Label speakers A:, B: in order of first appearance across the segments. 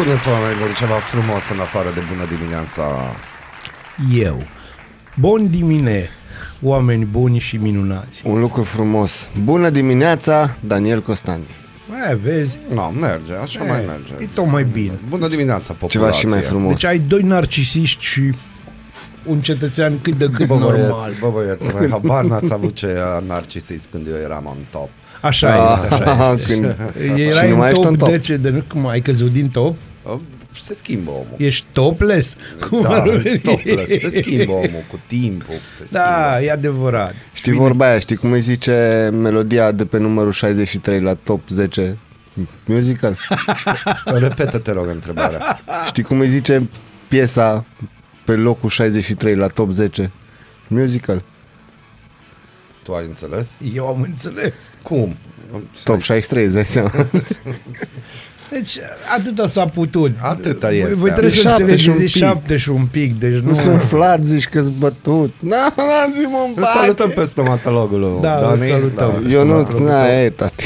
A: Spuneți oamenilor ceva frumos în afară de bună dimineața.
B: Eu. Bun dimine, oameni buni și minunați.
C: Un lucru frumos. Bună dimineața, Daniel Costandi.
B: Mai vezi,
A: Nu, merge, așa mai merge.
B: e tot mai bine.
A: Bună dimineața, populație.
C: Ceva și mai frumos.
B: Deci ai doi narcisiști și un cetățean cât de cât
A: Bă
B: normal.
A: băieți, bă băieți, voi habar n-ați avut ce narcisism când eu eram on top.
B: Așa este, așa este.
C: Când...
B: Erai
C: și nu mai
B: în
C: ești
B: top,
C: în top.
B: de ce? De nu, cum ai căzut din top?
A: Se schimbă omul.
B: Ești topless? Cum
A: Da,
B: ar veni?
A: topless. Se schimbă omul cu timpul. Se schimbă.
B: Da, e adevărat.
C: Știi vorba aia, știi cum îi zice melodia de pe numărul 63 la top 10 musical?
A: Repetă, te rog, întrebarea.
C: Știi cum îi zice piesa pe locul 63 la top 10 musical?
A: Tu ai înțeles?
B: Eu am înțeles.
A: Cum?
C: Top 63, îți dai seama.
B: Deci, atâta s-a putut.
A: Atâta
B: Voi-
A: este.
B: Voi trebuie
C: De
B: să
C: șapte
B: înțelegeți
C: și un
B: de
C: pic.
B: șapte și un pic. Deci nu...
C: Nu sunt flat, zici că-s bătut. Na, na, zi mă
A: Îl salutăm pe stomatologul
B: Da, îl salutăm.
C: Eu nu, na, e, tati.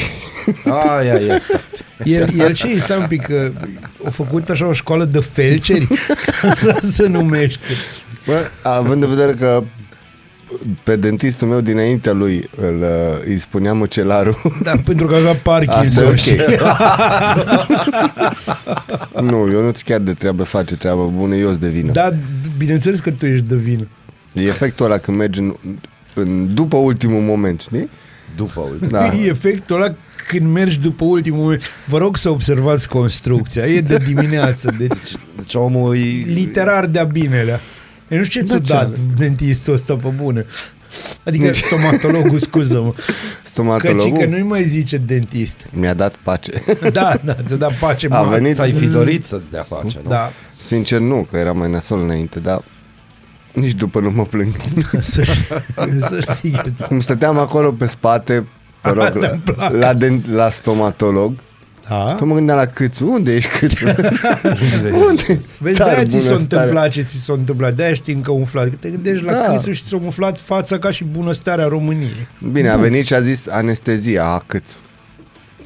A: Da. Aia e.
B: El, el ce este un pic că a făcut așa o școală de felceri, așa se numește.
C: Bă, având în vedere că pe dentistul meu dinaintea lui îl, uh, îi spunea măcelarul.
B: Da, pentru că avea
C: Asta e
B: Parkinson.
C: ok.
B: știi?
C: nu, eu nu-ți chiar de treabă face treabă bună, eu de vină.
B: Da, bineînțeles că tu ești de vină.
C: E efectul ăla când mergi în, în, după ultimul moment, știi?
A: După ultim.
C: Da.
B: E efectul ăla când mergi după ultimul moment. Vă rog să observați construcția. E de dimineață, deci
A: Deci omul e...
B: literar de-a binelea. Eu nu știu ce ți-a
C: ce
B: dat
C: are?
B: dentistul ăsta pe bune. Adică stomatologul, scuză-mă. Căci
C: Stomatologul
B: că nu-i mai zice dentist.
C: mi-a dat pace.
B: Da, da, ți-a dat pace
C: A
B: mare.
C: venit-
A: Ți-ai fi dorit să-ți dea pace, nu?
B: Da,
C: Sincer nu, că era mai nasol înainte, dar nici după nu mă plâng.
B: să, să știi că
C: Cum stăteam acolo pe spate, mă rog,
B: Asta
C: la,
B: îmi place.
C: la, dent, la stomatolog,
B: Da?
C: tot mă gândeam la câțu. Unde ești câțu? Unde?
B: Vezi,
C: Țară
B: de-aia ți s-a
C: bună stare.
B: întâmplat ce ți s-a întâmplat, de-aia știi încă umflat. Că te gândești la
C: Da.
B: câțu și ți-a umflat fața ca și bunăstarea României.
C: Bine, a venit și a zis anestezia, a câțu.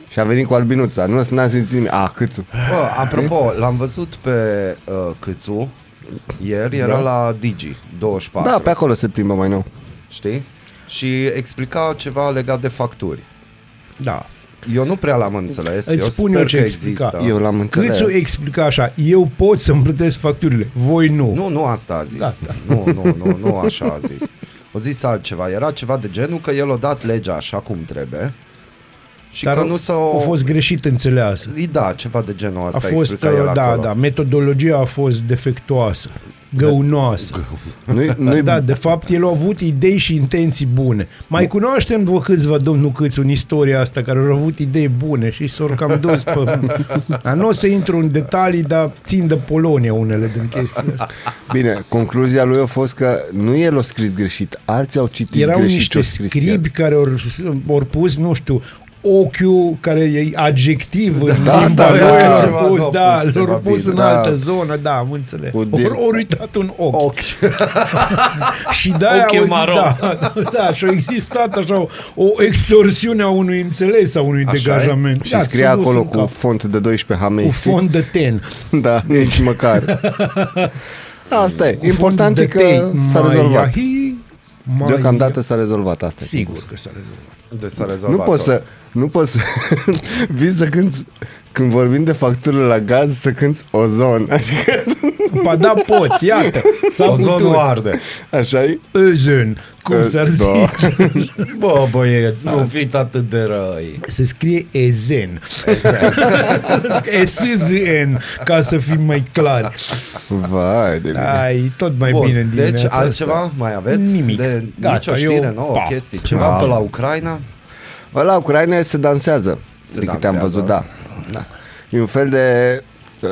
C: Și a venit cu albinuța, nu n-a simțit nimic, a câțu.
A: Bă, apropo, l-am văzut pe uh, Câțu ieri, era
C: Da.
A: la Digi 24,
C: Da, pe acolo se plimbă mai nou.
A: știi? Și explica ceva legat de facturi.
B: Da.
A: Eu nu prea l-am înțeles,
B: Îți
A: eu
B: spun
A: sper
B: eu ce
A: că
B: explica.
A: există.
C: Eu l-am înțeles.
B: Câțu explica așa, eu pot să-mi plătesc facturile, voi nu.
A: Nu, nu asta a zis.
B: Da, da.
A: Nu, nu, nu, nu așa a zis. O zis altceva. Era ceva de genul că el a dat legea așa cum trebuie și
B: Dar
A: că nu s-a...
B: a fost greșit înțeleasă.
A: Da, ceva de genul
B: A
A: ăsta
B: fost,
A: explica el
B: uh, da,
A: acolo.
B: da, metodologia a fost defectuoasă, găunoasă.
C: Nu-i, nu-i
B: Da, de fapt, el a avut idei și intenții bune. Mai cunoaștem vă câțiva, domnul Câțu, în istoria asta, care au avut idei bune și s-au cam dus pe... Dar nu o să intru în detalii, dar țin de Polonia unele din chestiile astea.
C: Bine, concluzia lui a fost că nu el a scris greșit, alții au citit
B: Erau
C: greșit
B: niște
C: ce-o scris el.
B: scribi care au au pus, nu știu, ochiul care e adjectiv în
C: Da,
B: limba
C: asta,
B: lui,
C: da,
B: au
A: ceva,
B: pus,
A: n-au
B: da,
A: pus ceva
B: l-au pus
A: bine,
B: în
C: da.
B: altă zonă, da, am înțeles.
C: Cu din-
B: Au uitat un ochi.
A: Ochi.
B: Și de-aia
D: Ochi
B: au,
D: maro.
B: da, da, și a existat așa o, o extorsiune a unui înțeles, a unui
A: Așa e?
B: degajament.
C: Și
B: Da,
C: scria
B: s-a dus
C: acolo
B: în
C: cu
B: cap.
C: font de 12 hamei.
B: cu fond de ten.
C: Da, nici măcar. Asta e.
B: Cu
C: Important
B: fond
C: e
B: de tei.
C: că s-a rezolvat.
B: Mai- mai-
C: Deocamdată s-a rezolvat asta. e
B: Sigur
C: concluzia.
B: că s-a rezolvat.
A: De s-a rezolvat
C: Nu poți să, nu poți să vii să cânti, când vorbim de facturile la gaz, să cânti ozon. Adică,
B: Ba da, poți, iată, s-a
A: Ozonul
B: putut.
A: arde.
C: așa e?
B: Özen, cum
C: Uh,
B: s-ar
C: da.
B: zice.
A: Bă, băieți, nu fiți atât de răi.
B: Se scrie Ezen. S-Z-N, ca să fim mai clari.
C: Vai de mine.
B: Ai, tot mai
A: Bun,
B: bine în
A: deci
B: dimineața
A: altceva
B: asta.
A: mai aveți?
B: Nimic.
A: De
B: Gata,
A: nicio știre
B: eu-
A: nouă,
B: pa.
A: chestii, ceva
C: Da.
A: pe la Ucraina?
C: Ăla Ucraina se dansează.
A: Se
C: de câte am
A: dansează.
C: văzut, da. da. E un fel de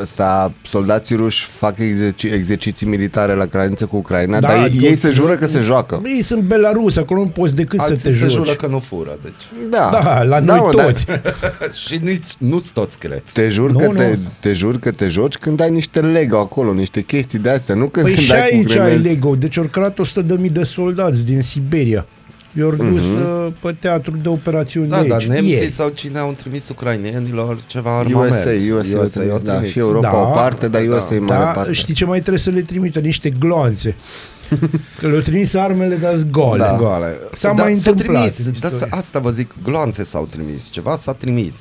C: ăsta, soldații ruși fac exerci- exerciții militare la graniță cu Ucraina,
B: Da,
C: dar ei,
B: adică-
C: ei se jură că se joacă.
B: Ei sunt Belarus, acolo nu poți decât
A: Alții
B: să te
A: se
B: joci.
A: jură că nu fură, deci.
C: Da,
B: Da, la noi
C: mă, dar
B: toți.
A: și nici, nu-ți toți creți.
C: Te jur,
B: Nu,
C: că
B: nu.
C: te, te jur că te joci când ai niște Lego acolo, niște chestii de astea, nu când
B: Păi și
C: dai cu
B: aici ai
C: gremezi.
B: Lego, deci au creat 100.000 de soldați din Siberia. I-au dus uh, pe teatru de operațiuni
A: Da,
B: de
A: dar
B: aici.
A: nemții
B: Ieri.
A: sau cine au trimis ucrainienilor ceva armament.
C: USA, USA,
A: USA
C: USA
A: au
C: da,
A: trimis.
C: și Europa
B: Da,
C: o parte, dar
A: da,
C: USA e mare
B: Da,
C: parte.
B: știi ce mai trebuie să le trimită? Niște gloanțe. Că le-au trimis armele, dar goale.
A: Da. Goale.
B: S-a
A: Da,
B: mai
A: s-a
B: întâmplat
A: trimis,
B: în
A: da,
B: istorie.
A: asta vă zic, gloanțe s-au trimis, ceva s-a trimis.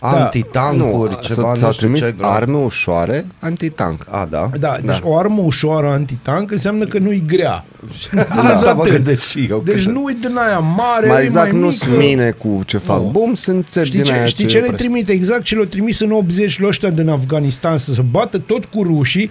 B: Da.
A: Antitancuri,
C: nu,
A: ceva,
C: s-au-
A: nu
C: s-au
A: știu
C: trimis
A: ce. gloanțe.
C: arme ușoare antitank.
A: A, da?
B: Da, deci
C: Da.
B: o armă ușoară antitank înseamnă că nu-i grea.
A: Asta mă
B: atât.
A: gândesc și eu.
B: Deci
A: că-
B: nu e din aia mare,
C: Mai
B: e
C: exact,
B: mai
C: nu
B: mică.
C: sunt mine cu ce fac.
B: Nu.
C: Bum, sunt țări
B: Știi
C: din
B: ce,
C: aia
B: știi ce le
C: opresc.
B: trimite? Exact ce le-au trimis în 80 la ăștia din Afganistan să se bată tot cu rușii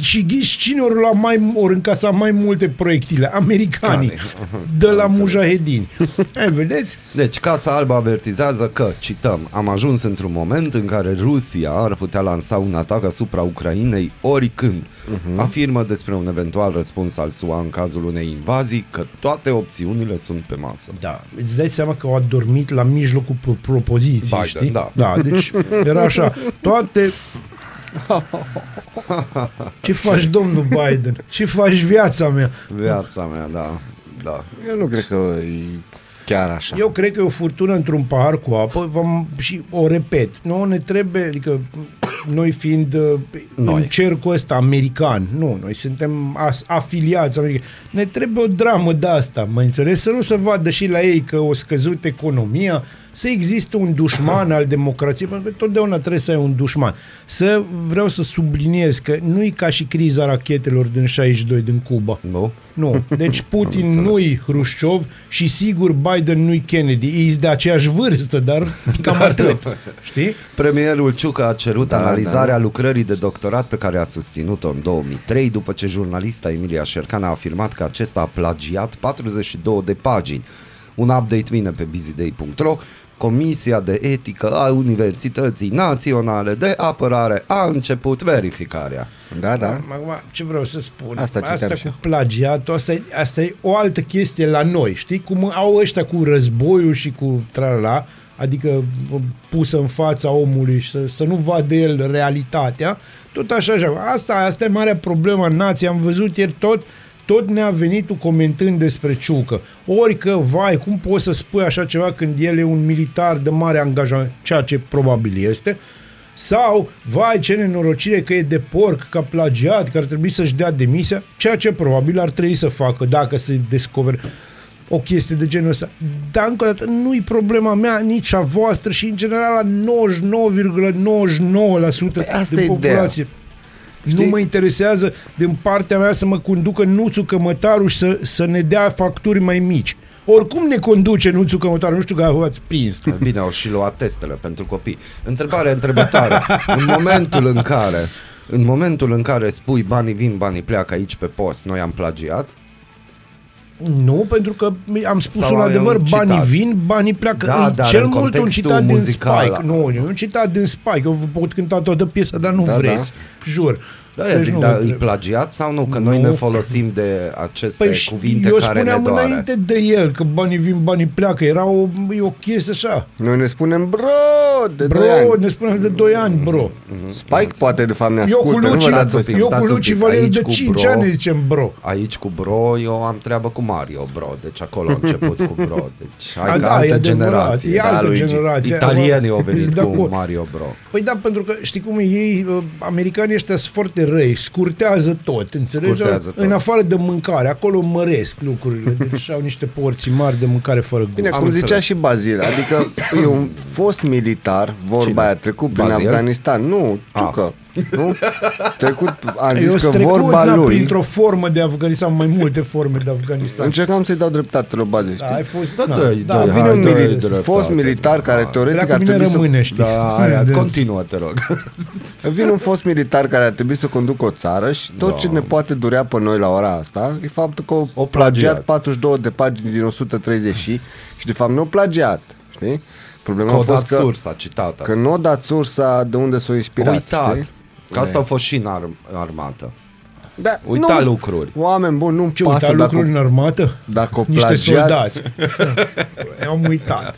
B: și ghiși cine ori, la mai, ori încasa mai multe proiectile? Americanii.
A: Care?
B: De la mujahedini. E, vedeți?
A: Deci Casa Albă avertizează că, cităm, am ajuns într-un moment în care Rusia ar putea lansa un atac asupra Ucrainei oricând. Uh-huh. Afirmă despre un eventual răspuns al SUA în cazul unei invazii că toate opțiunile sunt pe masă.
B: Da, îți dai seama că au adormit la mijlocul pro- propoziției,
A: Biden,
B: știi?
A: da.
B: da. deci era așa, toate... Ce faci, domnul Biden? Ce faci viața mea?
A: Viața mea, da. Da.
C: Eu nu cred că e chiar așa.
B: Eu cred că e o furtună într-un pahar cu apă vom, și o repet. Nu ne trebuie, adică noi fiind uh,
A: Noi.
B: în cercul ăsta american, nu, noi suntem as, afiliați americani. Ne trebuie o dramă de asta, mă înțeles? Să nu se vadă și la ei că o scăzut economia, să existe un dușman al democrației, pentru că totdeauna trebuie să ai un dușman. Să vreau să subliniez că nu e ca și criza rachetelor din 62 din Cuba.
A: Nu?
B: Nu. Deci Putin
A: înțeles.
B: nu-i Hrușciov și sigur Biden nu-i Kennedy. Ei sunt de aceeași vârstă, dar cam atât. Știi?
A: Premierul Ciucă a cerut
C: Da,
A: analizarea lucrării de doctorat pe care a susținut-o în 2003 după ce jurnalista Emilia Șercan a afirmat că acesta a plagiat 42 de pagini. Un update vine pe busyday.ro Comisia de Etică a Universității Naționale de Apărare a început verificarea.
C: Da, da.
B: Acum, ce vreau să spun?
C: Asta citeam
B: asta
C: și
B: cu plagiatul, asta e, asta e o altă chestie la noi. Știi? Cum au ăștia cu războiul și cu trala, adică pusă în fața omului și să, să nu vadă el realitatea, tot așa, așa. Asta, asta e marea problemă în nație. Am văzut ieri tot tot ne-a venit tu comentând despre Ciucă. Ori că, vai, cum poți să spui așa ceva când el e un militar de mare angajament, ceea ce probabil este, sau, vai, ce nenorocire că e de porc, că a plagiat, că ar trebui să-și dea demisia, ceea ce probabil ar trebui să facă dacă se descoperă o chestie de genul ăsta. Dar, încă o dată, nu-i problema mea, nici a voastră și, în general, la 99,99%
C: Păi asta
B: de
C: e ideea.
B: populație. Nu mă interesează din partea mea să mă conducă Nuțu Cămătaru și să, să ne dea facturi mai mici. Oricum ne conduce Nuțu Cămătaru, nu știu că ați prins.
A: Bine, au și luat testele pentru copii. Întrebare întrebătoare. în momentul în care în momentul în care spui banii vin, banii pleacă aici pe post, noi am plagiat,
B: Nu, pentru că am spus
A: Sau
B: un
A: ai
B: adevăr,
A: un
B: banii
A: citat.
B: vin, banii pleacă.
A: Da,
B: În
A: dar
B: cel
A: în
B: mult un
A: contextul
B: citat din
A: muzical,
B: Spike.
A: da.
B: Nu, un citat din Spike. Eu vă pot cânta toată piesa, dar nu
C: Da,
B: vreți. Jur.
A: Da, deci zic,
B: nu
A: da,
B: vă
A: îi
B: trebuie.
A: plagiat sau nu? Că noi
B: Nu.
A: ne folosim de aceste
B: Păi și
A: cuvinte
B: eu
A: care ne
B: spuneam
A: doare.
B: înainte de el că banii vin, banii pleacă. Era o, e o chestie așa.
C: Noi ne spunem bro de
B: Bro,
C: 2 ani.
B: ne spunem de 2 ani, bro.
C: Spike poate de fapt ne
B: Eu cu
C: ascultă. nu
B: Luci,
C: vă dați
A: un pic,
B: eu
A: stați
B: cu
A: un
B: Luci
A: pic.
B: Valeriu
A: Aici
B: de
A: cu
B: 5
A: bro.
B: ani ne zicem bro.
A: Aici cu bro, eu am treabă cu Mario Bro, deci acolo a început cu bro. Deci hai
B: A,
A: că
B: da, e
A: altă
B: adevărat,
A: generație.
B: e
A: da,
B: altă
A: Luigi.
B: generație.
A: Italienii au
B: Sunt
A: venit
B: de
A: cu
B: acord.
A: Mario Bro.
B: Păi da, pentru că știi cum e, ei, uh, americanii ăștia sunt foarte răi, scurtează tot, înțelegi?
A: Scurtează tot.
B: În afară de mâncare, acolo măresc lucrurile, deci au niște porții mari de mâncare fără gust.
C: Bine,
A: Am
C: cum zicea
A: înțeles.
C: și Bazil, adică e un fost militar, vorba
A: Cine?
C: aia, trecut prin
A: Bazil?
C: Afganistan. Nu, Ciucă. Nu? Trecut, am
B: Eu
C: zis că
B: trecut,
C: vorba
B: na,
C: lui...
B: printr-o formă de Afganistan, mai multe forme de Afganistan.
C: Încercam să-i dau dreptate lui Bazil,
B: Da,
C: știi?
B: ai fost...
A: Da,
B: na,
A: dă-i,
B: da,
A: dă-i,
B: vine
A: hai,
B: un
A: dă-i
B: militar.
A: dreptate.
C: Fost militar care teoretic
B: Era cu
C: ar
B: mine
C: trebui să...
B: rămâne, știi?
A: Da, aia,
B: De-
A: continuă, te rog.
C: Vine un fost militar care ar trebui să conducă o țară și tot
A: Da.
C: ce ne poate durea pe noi la ora asta e faptul că
A: O
C: o
A: plagiat.
C: plagiat 42 de pagini din 130 și, și de fapt nu plagiat, știi? Problema
A: Că
C: a
A: o
C: fost
A: dat
C: că,
A: sursa citată.
C: că nu o dat sursa de unde s-a inspirat.
A: Uitat.
C: știi?
A: Că asta a fost și în ar- armată.
C: Da,
A: Uita
C: nu,
A: lucruri.
C: Oameni buni, nu-mi
B: Ce,
C: pasă
B: uita
C: dacă,
B: lucruri în armată?
C: dacă o
B: Niște
C: plagiat.
B: soldați. Am uitat.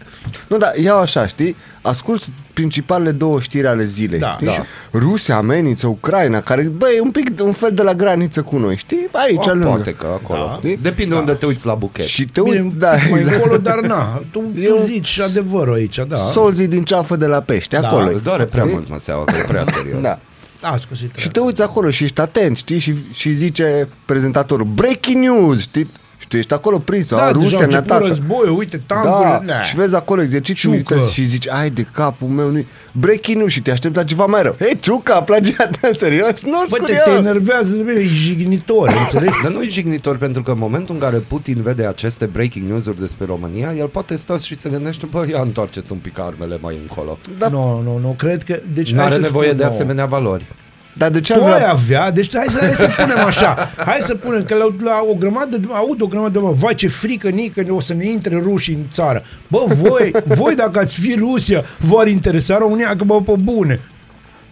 C: Nu, dar iau așa, știi? Asculți principalele două știri ale zilei.
B: Da,
C: știi?
A: da.
C: Și Rusia amenință Ucraina, care, băi, e un pic un fel de la graniță cu noi, știi? Aici,
A: O,
C: lângă.
A: poate că acolo.
B: Da.
A: Depinde unde te uiți la buchet.
C: Și te
B: Bine,
C: uiți, da,
B: mai
C: exact.
B: încolo, dar na, tu,
C: E
B: tu
C: un-
B: zici adevărul aici, da.
C: Solzii din ceafă de la pește,
B: Da,
C: acolo.
A: Îți doare prea
C: Știi?
A: mult măseaua, că e prea serios.
C: Da.
B: Da, scuze.
C: Și te uiți acolo și ești atent, știi? Și, și zice prezentatorul, breaking news, știi? Și tu ești acolo prins,
B: da,
C: a,
B: deja
C: Rusia
B: a
C: ne
B: început
C: atacă.
B: războiul, uite,
C: Da,
B: tancurile, na.
C: și vezi acolo exercițiul
B: Ciucă.
C: militari și zici, ai de capul meu, nu breaking news și te aștept la ceva mai rău. Hei, Ciuca, a plagiat, serios? Nu
B: Bă,
C: sunt
B: te, te
C: curios.
B: enervează de mine, e jignitor, înțelegi?
A: Dar nu e jignitor pentru că în momentul în care Putin vede aceste breaking news-uri despre România, el poate sta și se gândește, bă, ia întoarceți un pic armele mai încolo.
B: Da. Nu, nu, nu, cred că... Deci,
A: Nu
B: hai
A: are
B: să
A: nevoie
B: spun
A: de
B: nouă.
A: asemenea valori.
C: Dar de ce ar
B: Tu ai
C: vrea...
B: avea, deci hai să, hai să punem așa, hai să punem că la, la o grămadă, de- aud o grămadă de mă, vai ce frică nică o să ne intre rușii în țară. Bă, voi, voi dacă ați fi Rusia, v-ar interesa România, că bă, pe bune.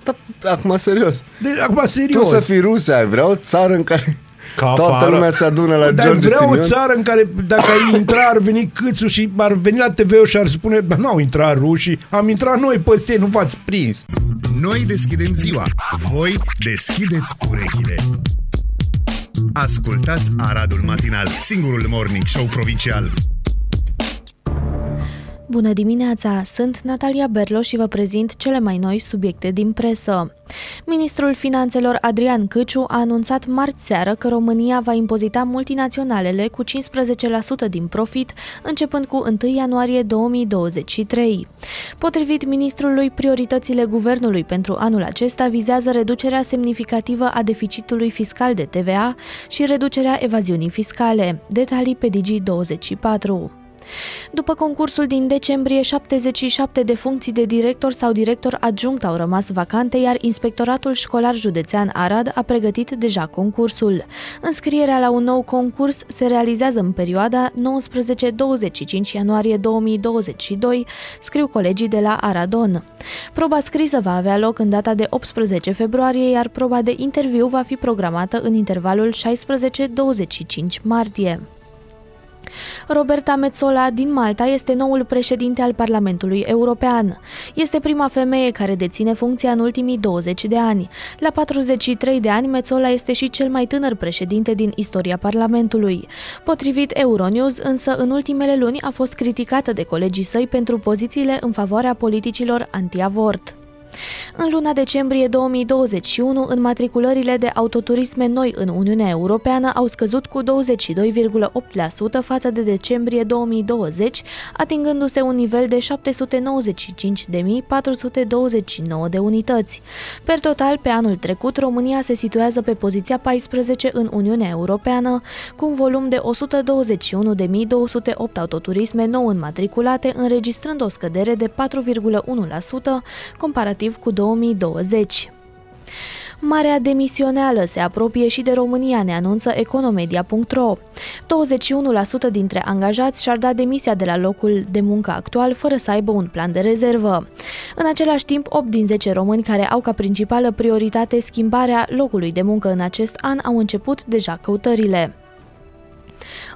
C: Da, acum, serios.
B: Deci, acum,
C: Tu
B: serios.
C: să fii Rusia, ai vrea o țară în care
D: Ca
C: toată
D: afară.
C: lumea se adună la
B: Dar
C: George
B: vreau o
C: Simion?
B: țară în care dacă ai intra ar veni câțul și ar veni la tv și ar spune "Bă, nu au intrat rușii, am intrat noi pe scenă, nu v-ați prins.
E: Noi deschidem ziua, voi deschideți urechile. Ascultați Aradul Matinal, singurul morning show provincial.
F: Bună dimineața! Sunt Natalia Berlo și vă prezint cele mai noi subiecte din presă. Ministrul Finanțelor Adrian Căciu a anunțat marți seară că România va impozita multinaționalele cu 15% din profit începând cu 1 ianuarie 2023. Potrivit ministrului, prioritățile guvernului pentru anul acesta vizează reducerea semnificativă a deficitului fiscal de TVA și reducerea evaziunii fiscale. Detalii pe Digi24. După concursul din decembrie, 77 de funcții de director sau director adjunct au rămas vacante, iar Inspectoratul Școlar Județean Arad a pregătit deja concursul. Înscrierea la un nou concurs se realizează în perioada 19-25 ianuarie 2022, scriu colegii de la Aradon. Proba scrisă va avea loc în data de 18 februarie, iar proba de interviu va fi programată în intervalul 16-25 martie. Roberta Metsola din Malta este noul președinte al Parlamentului European. Este prima femeie care deține funcția în ultimii 20 de ani. La 43 de ani, Metsola este și cel mai tânăr președinte din istoria Parlamentului. Potrivit Euronews, însă, în ultimele luni a fost criticată de colegii săi pentru pozițiile în favoarea politicilor anti-avort. În luna decembrie 2021, înmatriculările de autoturisme noi în Uniunea Europeană au scăzut cu 22,8% față de decembrie 2020, atingându-se un nivel de 795.429 de unități. Per total, pe anul trecut, România se situează pe poziția 14 în Uniunea Europeană, cu un volum de 121.208 autoturisme nou înmatriculate, înregistrând o scădere de 4,1% comparativ cu 2020. Marea demisioneală se apropie și de România, ne anunță economedia.ro. 21% dintre angajați și-ar da demisia de la locul de muncă actual fără să aibă un plan de rezervă. În același timp, 8 din 10 români care au ca principală prioritate schimbarea locului de muncă în acest an au început deja căutările.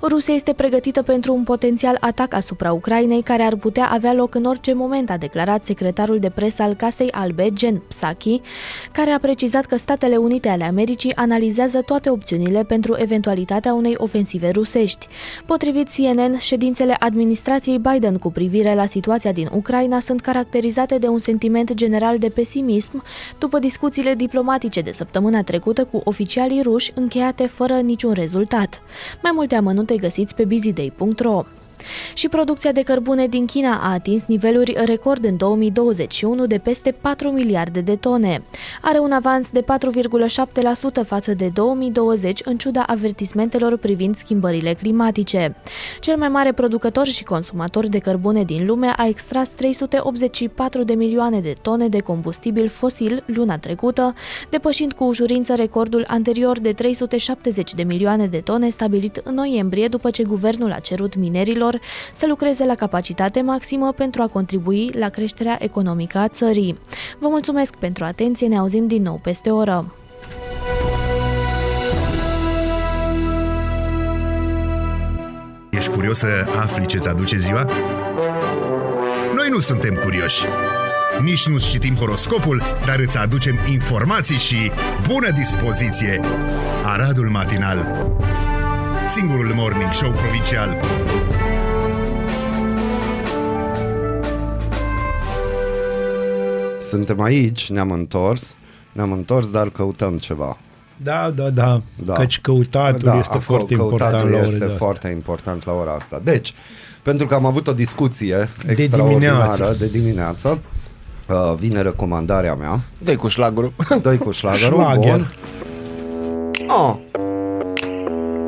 F: Rusia este pregătită pentru un potențial atac asupra Ucrainei care ar putea avea loc în orice moment, a declarat secretarul de presă al Casei Albe, Jen Psaki, care a precizat că Statele Unite ale Americii analizează toate opțiunile pentru eventualitatea unei ofensive rusești. Potrivit CNN, ședințele administrației Biden cu privire la situația din Ucraina sunt caracterizate de un sentiment general de pesimism după discuțiile diplomatice de săptămâna trecută cu oficialii ruși încheiate fără niciun rezultat. Mai multe amănunte găsiți pe busyday.ro. Și producția de cărbune din China a atins niveluri record în 2021 de peste 4 miliarde de tone. Are un avans de 4,7% față de 2020 în ciuda avertismentelor privind schimbările climatice. Cel mai mare producător și consumator de cărbune din lume a extras 384 de milioane de tone de combustibil fosil luna trecută, depășind cu ușurință recordul anterior de 370 de milioane de tone stabilit în noiembrie după ce guvernul a cerut minerilor întreprinderilor să lucreze la capacitate maximă pentru a contribui la creșterea economică a țării. Vă mulțumesc pentru atenție, ne auzim din nou peste o oră.
E: Ești curios să afli ce-ți aduce ziua? Noi nu suntem curioși. Nici nu citim horoscopul, dar îți aducem informații și bună dispoziție. Aradul Matinal Singurul morning show provincial
A: Suntem aici, ne-am întors, ne-am întors, dar căutăm ceva.
B: Da, da, da,
A: Da.
B: căci căutatul este
A: acolo
B: foarte important
A: căutatul
B: la ora
A: este
B: de asta.
A: foarte important la ora asta. Deci, pentru că am avut o discuție
B: De
A: extraordinară
B: dimineață.
A: de dimineață, uh, vine recomandarea mea.
C: Dă-i cu șlagurul.
A: Doi cu șlagărul,
B: Schlager.
A: bun.
C: Oh.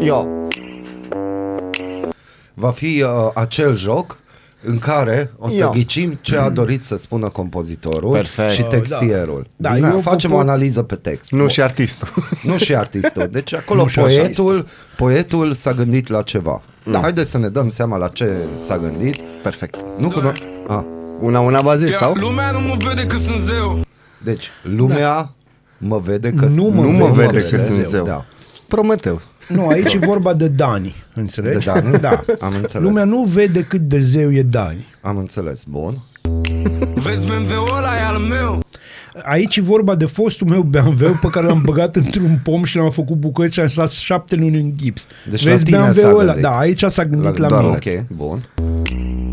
C: Eu.
A: Va fi uh, acel joc în care o să
C: Ia.
A: ghicim ce a dorit să spună compozitorul
C: Perfect.
A: și textierul.
B: Da. Da,
A: Bine,
B: eu
A: facem
B: vă
A: o
B: pot-
A: analiză pe text.
C: Nu
A: Bun.
C: și artistul.
A: Nu și artistul. Deci acolo
B: Nu și așa
A: poetul, poetul s-a gândit la ceva. Da. Haideți să ne dăm seama la ce s-a gândit.
C: Perfect.
A: Nu cuno- ah,
C: Una, una bazil
D: Ia,
C: sau?
D: Lumea nu mă vede că sunt zeu
A: deci, lumea mă vede că
B: Nu mă
C: Nu mă
B: vede
C: vede
B: că
C: că
B: sunt
C: sunt zeu.
A: Da.
C: Prometeus.
B: Nu, aici e vorba de Dani, înțelegi?
A: De Dani?
B: Da.
A: Am înțeles.
B: Lumea nu vede cât de zeu e Dani.
A: Am înțeles. Bun.
D: Vezi BMW-ul ăla e al meu
B: Aici e vorba de fostul meu BMW pe care l-am băgat într-un pom și l-am făcut bucăți și am stat șapte luni în gips.
A: Deci la
B: Vezi
A: tine
B: BMW-ul
A: s-a
B: ăla?
A: gândit.
B: Da, aici s-a gândit la,
A: doar,
B: mine.
A: ok, bun.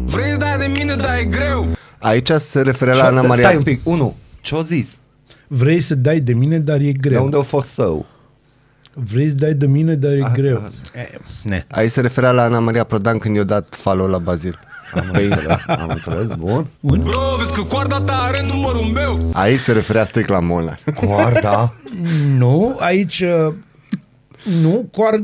D: Vrei să dai de mine, dar e greu
C: Aici se referă la
A: Și-
C: Ana Maria.
A: Stai un pic. Unu. Ce-o zis?
B: Vrei să dai de mine, dar e
A: De
B: greu.
A: unde a fost său?
B: Vrei să dai de mine, dar e
A: Ah,
B: greu.
A: da.
B: E, ne.
C: Aici se referea la Ana Maria Prodan când i-a dat follow la Bazil.
A: Am înțeles, am înțeles, bun.
D: Bro, vezi că coarda ta are numărul meu
C: Aici se referea strict la Molnar.
A: Coarda.
B: Nu, aici... uh, Nu, coar,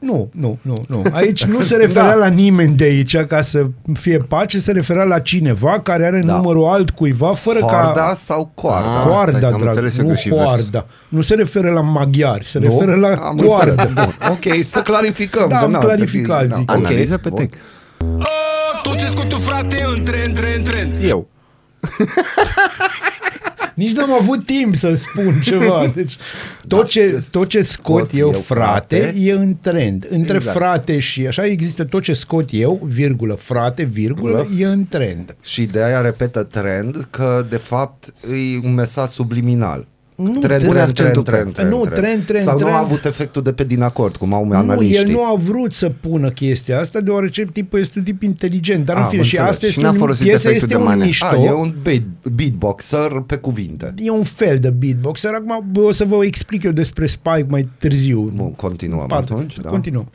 B: nu, nu, nu, nu. Aici nu se referea
A: Da.
B: la nimeni de aici ca să fie pace, se referea la cineva care are
A: Da.
B: numărul altcuiva fără
A: Coarda
B: ca...
A: sau coarda?
C: Ah, stai
B: Coarda,
C: că am
B: drag,
C: înțeles eu
B: nu
C: greșit versul.
B: coarda. Nu se referă la maghiari, se
A: Nu?
B: referă la
A: am
B: coarda.
A: Înțeles, bun. Ok, să clarificăm.
B: Da,
A: că
B: am
A: n-ar
B: clarificat,
A: trebui-
B: zic.
A: da, ok,
C: Analiză pe
A: bun.
C: text.
D: A, Tot ce scot eu, frate, în tren, tren, tren
C: Eu.
B: Nici n-am avut timp să spun ceva. Deci, tot,
A: Da,
B: ce,
A: ce
B: tot ce scot eu, frate,
A: frate,
B: e în trend. Între
A: Exact.
B: frate și așa există tot ce scot eu, virgulă, frate, virgulă, e în trend.
A: Și de aia repetă trend că de fapt e un mesaj subliminal.
B: Nu,
A: trend,
C: pune
A: trend,
C: accentul
A: trend,
C: pe-
A: trend, trend,
B: Nu, trend, trend,
A: Sau nu
B: trend.
A: a avut efectul de pe din acord, cum au
B: Nu,
A: analiștii.
B: el nu a vrut să pună chestia asta, deoarece tipul este un tip inteligent. Dar
A: Ah,
B: în fine,
A: am
B: și
A: înțeles.
B: asta
C: Și
B: este
C: n-a
B: un,
C: folosit
B: piesa
C: efectul
B: este
C: de
B: un
C: manea.
B: mișto.
A: A, e un beat, beatboxer pe cuvinte.
B: E un fel de beatboxer. Acum bă, o să vă explic eu despre Spike mai târziu.
A: Bun, continuăm
B: Pardon,
A: atunci, da?
B: Continuăm.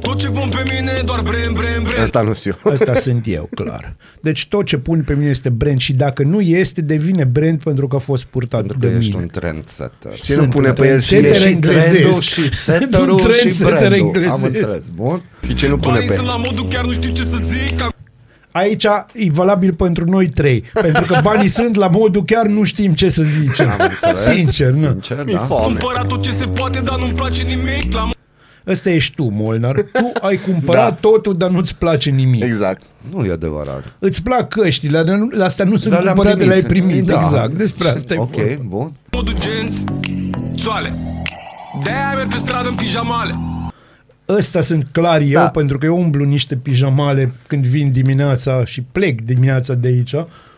D: Tot ce pun pe mine e doar brem, brem, brem
C: Asta nu știu.
B: Ăsta sunt eu, clar. Deci tot ce pun pe mine este brand și dacă nu este, devine brand pentru că a fost purtat
A: Pentru că
B: de
A: ești
B: mine.
A: un trendsetter.
C: Și nu pune pe el și
B: trendsetter
A: E și
B: englezesc.
A: trendul și
B: Sunt un
A: setterul și
B: trendsetter
A: brandul.
B: englezesc.
A: Am înțeles, bun?
C: Și ce nu pune
D: Banii
C: pe
D: sunt
C: el?
D: la modul chiar nu știu ce să zic
B: Aici e valabil pentru noi trei. Pentru că banii sunt la modul chiar nu știm ce să zicem.
A: Am înțeles.
B: Sincer, nu.
A: Sincer,
C: Mi-e
A: da.
C: foame.
D: Cumpărat tot ce se poate, dar nu-mi place nimic La
B: Ăsta ești tu, Molnar. Tu ai cumpărat
C: Da.
B: totul, dar nu-ți place nimic.
C: Exact.
A: Nu e adevărat.
B: Îți plac căștile, dar nu, la astea nu sunt
A: Dar le-am
B: cumpărate, le-ai
A: primit.
B: primit.
A: Da.
B: Exact, despre asta e
A: Ok,
B: vorba.
A: bun.
D: modul genți Soale De-aia merg pe stradă în pijamale
B: Ăsta sunt clar eu,
C: Da.
B: pentru că eu umblu niște pijamale când vin dimineața și plec dimineața de aici.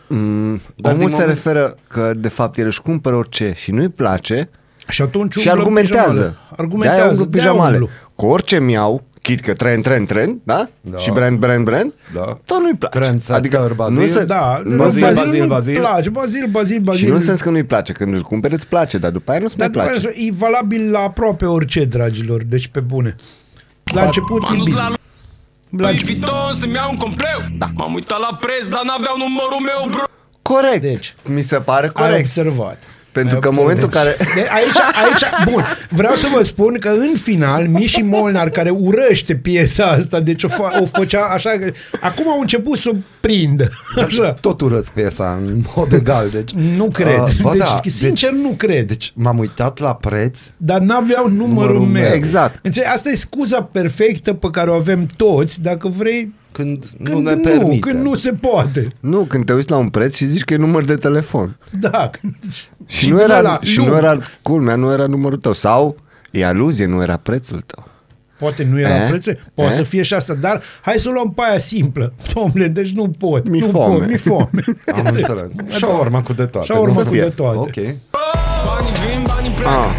C: Mm,
A: Dar
C: omul
A: din
C: se
A: moment-
C: referă că de fapt el își cumpără orice și nu-i place
B: Și atunci
C: și
B: umblă în
C: argumentează.
B: pijamale.
C: De-aia
B: Argumentează,
C: umblu
B: de-aia
C: pijamale.
B: umblu.
C: Cu orice mi-au, chit că trend, trend, trend, da?
A: Da.
C: Și brand, brand, brand,
A: Da.
C: tot nu-i place.
A: Trendsetter,
C: adică
A: Bazil.
C: nu se,
B: Da,
A: Bazil,
B: bazil,
A: bazil,
B: bazil,
A: bazil.
B: Place, bazil, bazil, bazil.
C: Și nu în sens că nu-i place. Când îl cumperi îți place, dar după aia nu-ți mai
B: Dar
C: place.
B: e valabil la aproape orice, dragilor, deci pe bune. La început e
D: M-am dus
B: bine.
D: la
B: La
D: Louis
B: început.
D: Vuitton să-mi iau un compleu da. M-am uitat la preț, dar n-aveau numărul meu, bro
C: Corect.
B: Deci,
C: Mi se pare
B: Ai
C: corect.
B: observat.
C: Pentru
B: Ai
C: că în
B: observat.
C: momentul care...
B: De aici, aici, bun, vreau să vă spun că în final, Miși Molnar, care urăște piesa asta, deci o, fa- o făcea așa, că acum au început să o prindă. Așa.
A: Tot urăsc piesa în mod egal, deci...
B: Nu cred.
A: Uh, bă,
B: deci,
A: da,
B: sincer, nu cred.
A: Deci m-am uitat la preț
B: Dar n-aveau numărul,
A: Numărul
B: meu.
A: meu.
C: Exact.
B: Înțelegi? Asta e scuza perfectă pe care o avem toți, dacă vrei
A: când, nu
B: Când
A: ne
B: nu,
A: permite.
B: când nu se poate.
C: Nu, când te uiți la un preț și zici că e număr de telefon.
B: Da. când-
C: Și, nu,
B: din
C: era,
B: ăla,
C: și
B: nu.
C: nu era, culmea, nu era numărul tău. Sau, e aluzie, nu era prețul tău.
B: Poate nu era
C: Eh?
B: preț, poate
C: Eh?
B: să fie și asta, dar hai să o luăm pe aia simplă. Domnule, deci nu pot.
C: Mi
B: nu
C: foame.
B: pot, mi foame.
A: Am înțeles. Și o urmă cu de toate.
B: Și-a urmă
A: nu?
B: cu de toate.
A: Ok.
D: Banii vin, banii pleacă
C: Ah,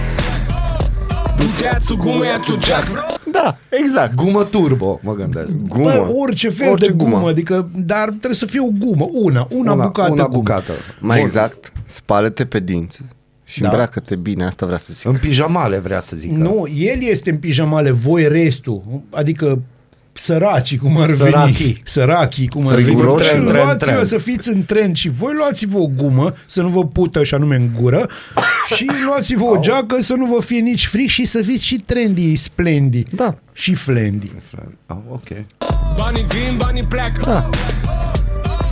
D: Du-te-ați gumă, ia-ți o geacă
C: da, exact.
A: Gumă turbo, mă gândesc.
C: Gumă.
B: Bă, orice fel
C: Orice
B: de gumă,
C: gumă.
B: adică, dar trebuie să fie o gumă, una, una,
A: Una-
B: bucată
A: una
B: gumă.
A: bucată.
C: Mai
A: Bun.
C: exact, spală-te pe dinți și
B: Da.
C: îmbracă-te bine, asta vrea să zic.
A: În pijamale vrea să zic.
B: Nu, el este în pijamale, voi restul, adică săracii, cum ar
A: Sărachii.
B: veni. Sărachii, cum ar
C: Săriguroși
B: veni.
C: în
A: trend,
B: Luați-vă
A: trend.
B: să fiți în trend și voi luați-vă o gumă, să nu vă pută și anume în gură și luați-vă o geacă să nu vă fie nici fric și să fiți și trendy, splendi.
C: Da.
B: Și flendi.
A: Ah, ok.
D: Banii vin, banii pleacă
C: Da.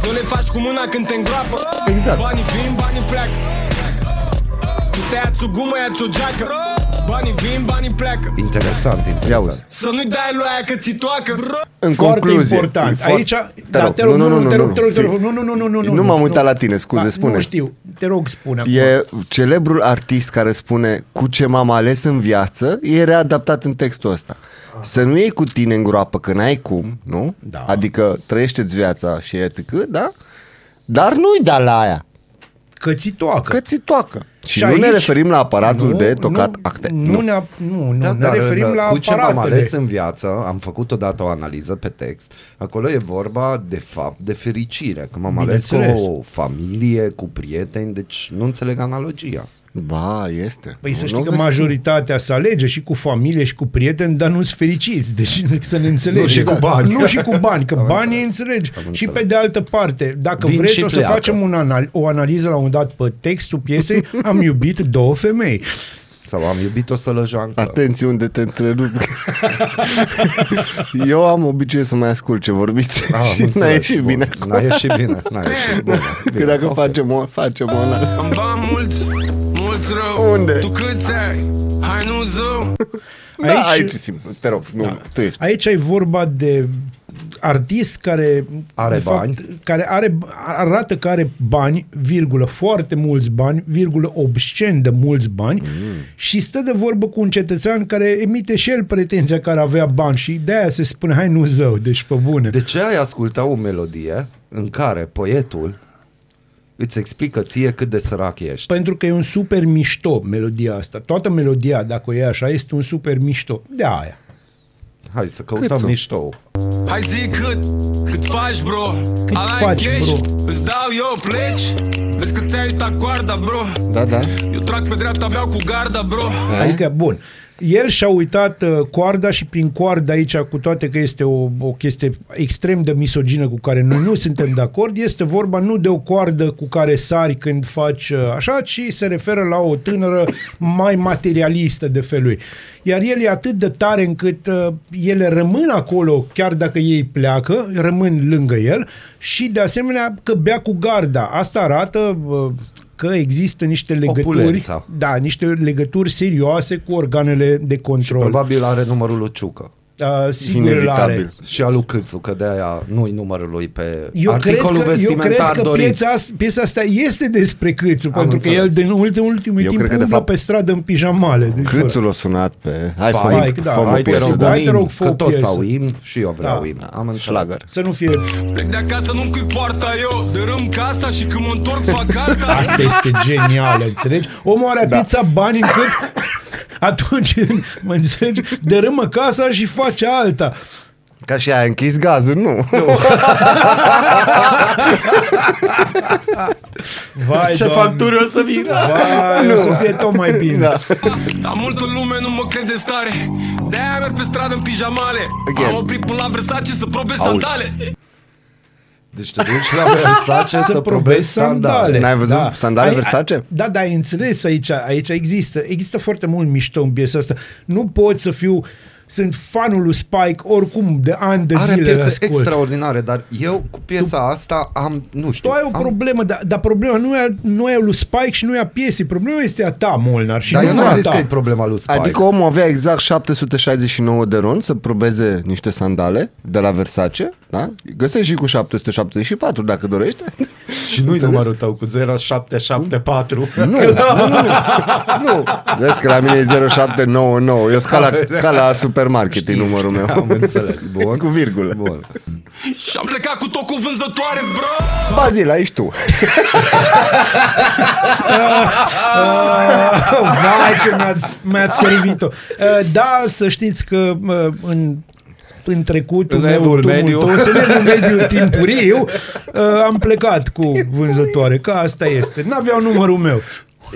D: Nu le faci cu mâna când te îngroapă
C: Exact.
D: Banii vin, banii pleacă Du-te-ați o gumă, ia-ți o geacă Banii vin, banii pleacă
A: Interesant,
C: Ia
A: interesant.
C: uzi.
D: Să nu-i dai lui aia că ți toacă
C: În
B: Foarte
C: concluzie,
B: important.
C: e foarte-
B: Aici,
C: te
B: da,
C: rog,
B: te rog,
C: nu, nu, nu,
B: te
C: nu,
B: rog, te rog, te
C: fii-
B: rog, nu, nu, nu, nu, nu,
C: Nu
B: nu,
C: m-am
B: nu.
C: uitat la tine, scuze,
B: Da,
C: spune.
B: Nu știu, te rog, spune acum.
C: E celebrul artist care spune cu ce m-am ales în viață, e readaptat în textul ăsta. Să nu iei cu tine în groapă că n-ai cum, nu?
B: Da.
C: Adică trăiește-ți viața și etc., da? Dar nu-i da la aia,
B: Că ți toacă.
C: că ți toacă. Și,
B: Și
C: nu ne
B: aici-
C: referim la aparatul
B: Nu,
C: de tocat
B: nu,
C: acte.
B: Nu, ne, nu, nu
A: Da,
B: ne
A: dar
B: referim
A: da,
B: la
A: cu ce m-am
B: aparatele.
A: ales în viață, am făcut odată o analiză pe text, acolo e vorba de fapt de fericire, că m-am ales cu
B: Bineînțeles.
A: o familie, cu prieteni, deci nu înțeleg analogia.
C: Ba, este.
B: Păi să
C: Nu
B: știi că
C: vezi?
B: majoritatea se alege și cu familie și cu prieteni, dar nu-s fericiți. Deci să ne înțelegem.
A: Nu și cu bani.
B: Nu și cu bani, că
A: Am
B: banii
A: înțeles.
B: înțelegi.
A: Am
B: Și pe
A: înțeles.
B: de altă parte, dacă
A: Vin
B: vreți
A: și
B: o să
A: pleacă.
B: facem un anal- o analiză la un dat pe textul piesei, am iubit două femei.
A: Sau am iubit o sălăjancă.
C: Atenție unde te întrerup. Eu am obiceiul să mai ascult ce vorbiți
A: Ah, am
C: și n-a
A: înțeles.
C: ieșit
A: Bun.
C: bine.
A: N-a ieșit bine, n-a ieșit bine.
C: Că dacă facem o, facem o analiză.
D: Am bani mulți, mulți rău
C: Unde?
D: Tu câți ai? Hai nu zău
C: Da,
B: Aici-
C: aici e simplu. Te rog, nu,
B: Da.
C: tu ești.
B: Aici e vorba de artist care
A: Are
B: de fapt,
A: bani.
B: care are, arată că are bani, virgulă, foarte mulți bani, virgulă, obscen de mulți bani mm. și stă de vorbă cu un cetățean care emite și el pretenția care avea bani și de aia se spune, hai nu zău, deci pe bune.
A: De ce ai asculta o melodie în care poetul îți explică ție cât de sărac ești?
B: Pentru că e un super mișto melodia asta. Toată melodia, dacă o e așa, este un super mișto. De aia.
A: Hai să căutăm
C: Câțu?
A: mișto.
D: Hai zi cât, cât faci bro
B: Cât
D: Ala
B: faci,
D: cash,
B: bro?
D: Îți dau eu pleci Vezi că ți-ai uitat coarda bro
C: Da, da.
D: Eu trag pe dreapta, beau cu garda bro
B: Adică, bun, el și-a uitat uh, coarda și prin coarda aici, cu toate că este o, o chestie extrem de misogină cu care noi nu suntem de acord, este vorba nu de o coardă cu care sari când faci uh, așa, ci se referă la o tânără mai materialistă de felul lui. Iar el e atât de tare încât uh, ele rămân acolo, chiar dacă ei pleacă, rămân lângă el și de asemenea că bea cu garda. Asta arată uh, că există niște legături,
A: Opulența.
B: da, niște legături serioase cu organele de
A: Și
B: control.
A: probabil are numărul lui Ciucă.
B: Uh, sigur îl are.
C: Inevitabil.
A: Și al lui Câțu, că de aia nu-i numărul lui pe
B: Eu cred
A: articolul
B: că, eu cred
A: vestimentar
B: că
A: dorit.
B: piesa, asta- piesa asta este despre Câțu,
A: Am
B: pentru că el
A: înțeles.
B: din ultimul, ultimul
C: Eu
B: timp
C: cred că, de
B: umblă
C: fapt,
B: pe stradă în pijamale. Deci,
C: Câțu l-a sunat pe... Hai
A: Spike,
C: să
B: Spike, da.
C: fă o
A: Hai te
C: piesă,
A: rog,
C: da?
B: Hai, te rog,
A: imn,
B: fă
A: că
B: o
A: toți
B: piesă.
A: au imn și eu vreau
B: Da.
A: imn. Am înțeles.
C: Schlager.
B: Să nu fie...
D: Plec de acasă, nu-mi cui poarta eu Dărâm casa și când mă întorc fac alta
B: Asta este genial, înțelegi? Omul are atâția bani încât atunci, mă înțelegi, dărâmă casa și face alta.
C: Ca și ai închis gazul, nu.
B: Vai,
C: Ce
B: Doamne.
C: facturi o să vină?
B: Vai, o să fie tot mai bine.
C: Da.
D: Dar multă lume nu mă crede stare De-aia merg pe stradă în pijamale
C: Again.
D: Am oprit până la Versace să probe sandale
A: Deci te duci la Versace să probezi sandale.
C: N-ai văzut sandale
B: Ai-
C: Versace?
B: ai- Da, da, ai înțeles aici, aici există, există foarte mult mișto în piesa asta. Nu pot să fiu sunt fanul lui Spike oricum de ani de
A: Are
B: zile.
A: piese
B: ascult.
A: extraordinare, dar eu cu piesa asta am, nu știu.
B: Tu ai o
A: am,
B: problemă, dar, dar problema nu e, nu e a lui Spike și nu e a piesei. Problema este a ta, Molnar. Și
A: Dar
B: nu
A: eu nu
B: a
A: am zis
B: ta.
A: că e problema lui Spike.
C: Adică omul avea exact 769 de ron să probeze niște sandale de la Versace, da? Găsești și cu 774 dacă dorești.
A: și nu-i numărul tău cu 0774.
C: Nu, nu, nu, nu. Vezi că la mine e 0799. Eu sunt ca la, ca la supermarket e numărul meu.
A: Am înțeles. Bun.
C: Cu virgulă.
A: Bun.
D: Și am plecat cu tot cu vânzătoare, bro
C: Bazil, aici tu.
B: Vai, ce mi-ați, mi-ați servit-o. Uh, Da, să știți că uh, în în trecutul
A: În
B: meu
A: evul mediu.
B: tumultos, în evul mediu timpuriu, uh, am plecat cu vânzătoare, că asta este. N-aveau numărul meu.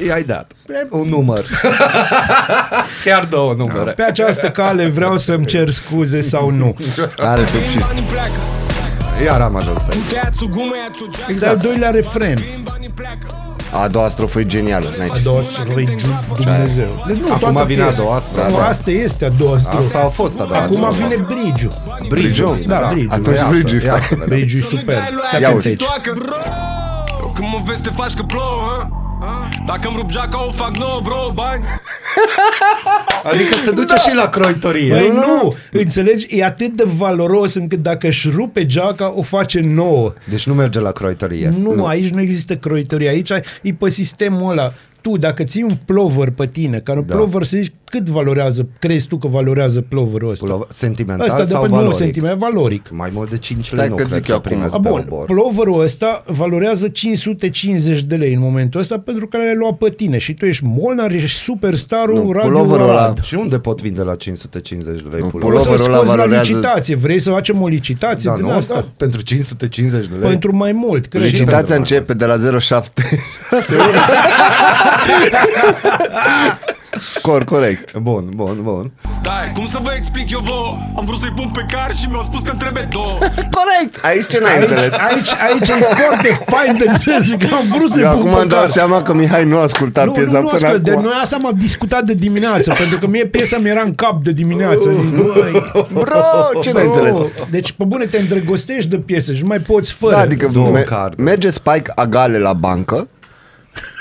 A: I-ai dat. E un număr. Chiar două numere.
B: Pe această cale vreau să-mi cer scuze sau nu.
C: Are sub și...
D: Banii pleacă
A: Iar am ajuns aici.
D: Teațul, gumă, iațu, geață
B: Exact. al doilea refren.
D: Banii pleacă
C: A doua strofă e genială. N-ai
B: A
C: ce
B: doua
C: să-
B: Dumnezeu. Dumnezeu. Deci nu,
A: Acum
B: toată
A: vine a
B: piesa.
A: doua strofă.
B: Nu,
A: Da.
B: asta este a doua strofă.
A: Asta a fost a doua
B: Acum
A: strofă.
B: vine bridge
A: Bridge-ul.
B: Da, bridge-ul.
C: Atunci
A: Ia să-
C: bridge-ul
A: ia
C: fac.
A: să vedem.
B: bridge e
D: Să nu
B: super.
D: dai lui
B: Fii
D: aia
B: atent
D: să
B: aici.
D: toacă, bro Eu când mă vezi te faci că plouă, hă? Dacă îmi rup geaca o fac nouă, bro, bani
A: Adică se duce și la croitorie.
B: Băi, nu, înțelegi? E atât de valoros încât dacă își rupe geaca, o face nouă.
A: Deci nu merge la croitorie.
B: Nu, nu, aici nu există croitorie. Aici e pe sistemul ăla. Tu, dacă ții un plover pe tine, care un
A: Da.
B: plover, să zici, cât valorează, crezi tu că valorează ploverul ăsta?
A: Pulov- Sentimental
B: Ăsta de
A: sau
B: pe nu
A: valoric?
B: sentiment, valoric.
A: Mai mult de 5
C: Stai
A: lei nu
C: că
A: cred
C: zic
A: că
C: eu acum.
A: primesc
B: A,
A: pe
B: bun,
A: obor.
B: ploverul ăsta valorează 550 de lei în momentul ăsta pentru că le-ai luat pe tine și tu ești Molnar, ești superstarul
C: Nu,
B: Radio
C: pulloverul ăla-
B: Arad.
A: Și unde pot vinde la 550 de lei
C: Nu,
A: pullover?
B: O să
C: Pulloverul ăla
B: scoți la
C: valorează-
B: licitație. Vrei să facem o licitație
A: Da,
B: din
A: nu,
B: asta?
A: da, pentru 550 de lei.
B: Pentru mai mult. Cred.
A: pentru
C: Licitația
A: mai
C: începe de la 07. Scor corect.
A: Bun, bun, bun.
D: Stai, cum să vă explic eu vouă? Am vrut să-i pun pe car și mi-au spus că îmi trebuie două
C: Corect! Aici ce n-ai
B: Aici,
C: înțeles?
B: aici, aici e foarte fain de înțeles că am vrut să-i
C: Eu
B: pun
C: acum
B: pe
C: îmi dau
B: car.
C: seama că Mihai nu a ascultat
B: Nu,
C: piesa
B: nu, nu,
C: până
B: ascult, de
C: acum.
B: noi asta am discutat de dimineață, pentru că mie piesa mi era în cap de dimineață. Zic, băi,
C: Bro, ce n-ai înțeles?
B: bro, deci, pe bune, te îndrăgostești de piesă și nu mai poți fără.
C: Da, adică
A: Două
C: me-
A: carduri.
C: merge Spike Agale la bancă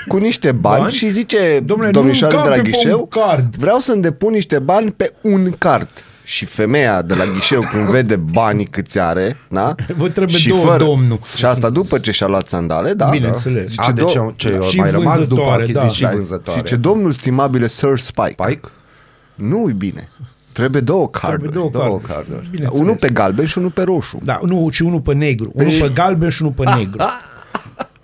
C: cu niște bani,
B: Bani?
C: și zice
B: Domnule,
C: domnișoară
B: nu
C: de la
B: încape pe
C: ghișeu,
B: un card.
C: vreau să-mi depun niște bani pe un card. Și femeia de la ghișeu când vede banii câți are, da?
B: Vă trebuie
C: și
B: două, domnul.
C: Și asta după ce și-a luat sandale, da?
B: Bineînțeles.
C: Zice,
A: A, deci
C: do-
A: ce, ce
B: Și
A: mai rămas după
B: vânzătoare,
A: achiziții
B: da.
A: și
C: da,
A: vânzătoare.
C: Și ce domnul stimabile Sir Spike,
A: Spike?
C: nu-i bine. Trebuie două carduri.
B: Trebuie două,
A: Două
B: carduri.
A: carduri.
B: Bineînțeles.
C: Unul pe galben și unul pe roșu.
B: Da, nu, și unul pe negru. Unul pe galben și unul pe negru.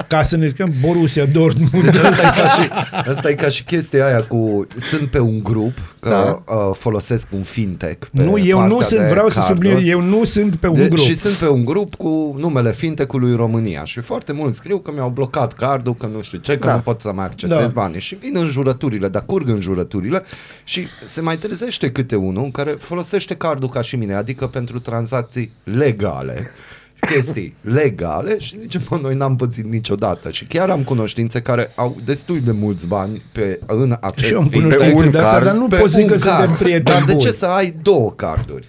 B: Ca să ne zicem Borussia Dortmund.
A: Deci asta e, ca și, asta e ca și chestia aia cu sunt pe un grup că
C: Da.
A: uh, folosesc un fintech pe
B: Nu, eu nu
A: partea
B: sunt,
A: de
B: vreau să
A: carduri.
B: subliniez, eu nu sunt pe un
A: de,
B: grup.
A: Și sunt pe un grup cu numele fintech-ului România și foarte mulți scriu că mi-au blocat cardul, că nu știu ce, că
C: Da.
A: nu pot să mai accesez
B: Da.
A: banii și vin în jurăturile, dar curg în jurăturile și se mai trezește câte unul care folosește cardul ca și mine, adică pentru tranzacții legale chestii legale și zice, bă, noi n-am pățit niciodată și chiar am cunoștințe care au destul de mulți bani pe, în acest
B: Și eu am
A: fintech.
B: cunoștințe
C: un
B: de asta,
C: card,
B: dar nu
A: Pe
B: pot zic
A: un
B: că
A: card.
B: suntem prieteni
A: Dar de
B: buni.
A: ce să ai două carduri?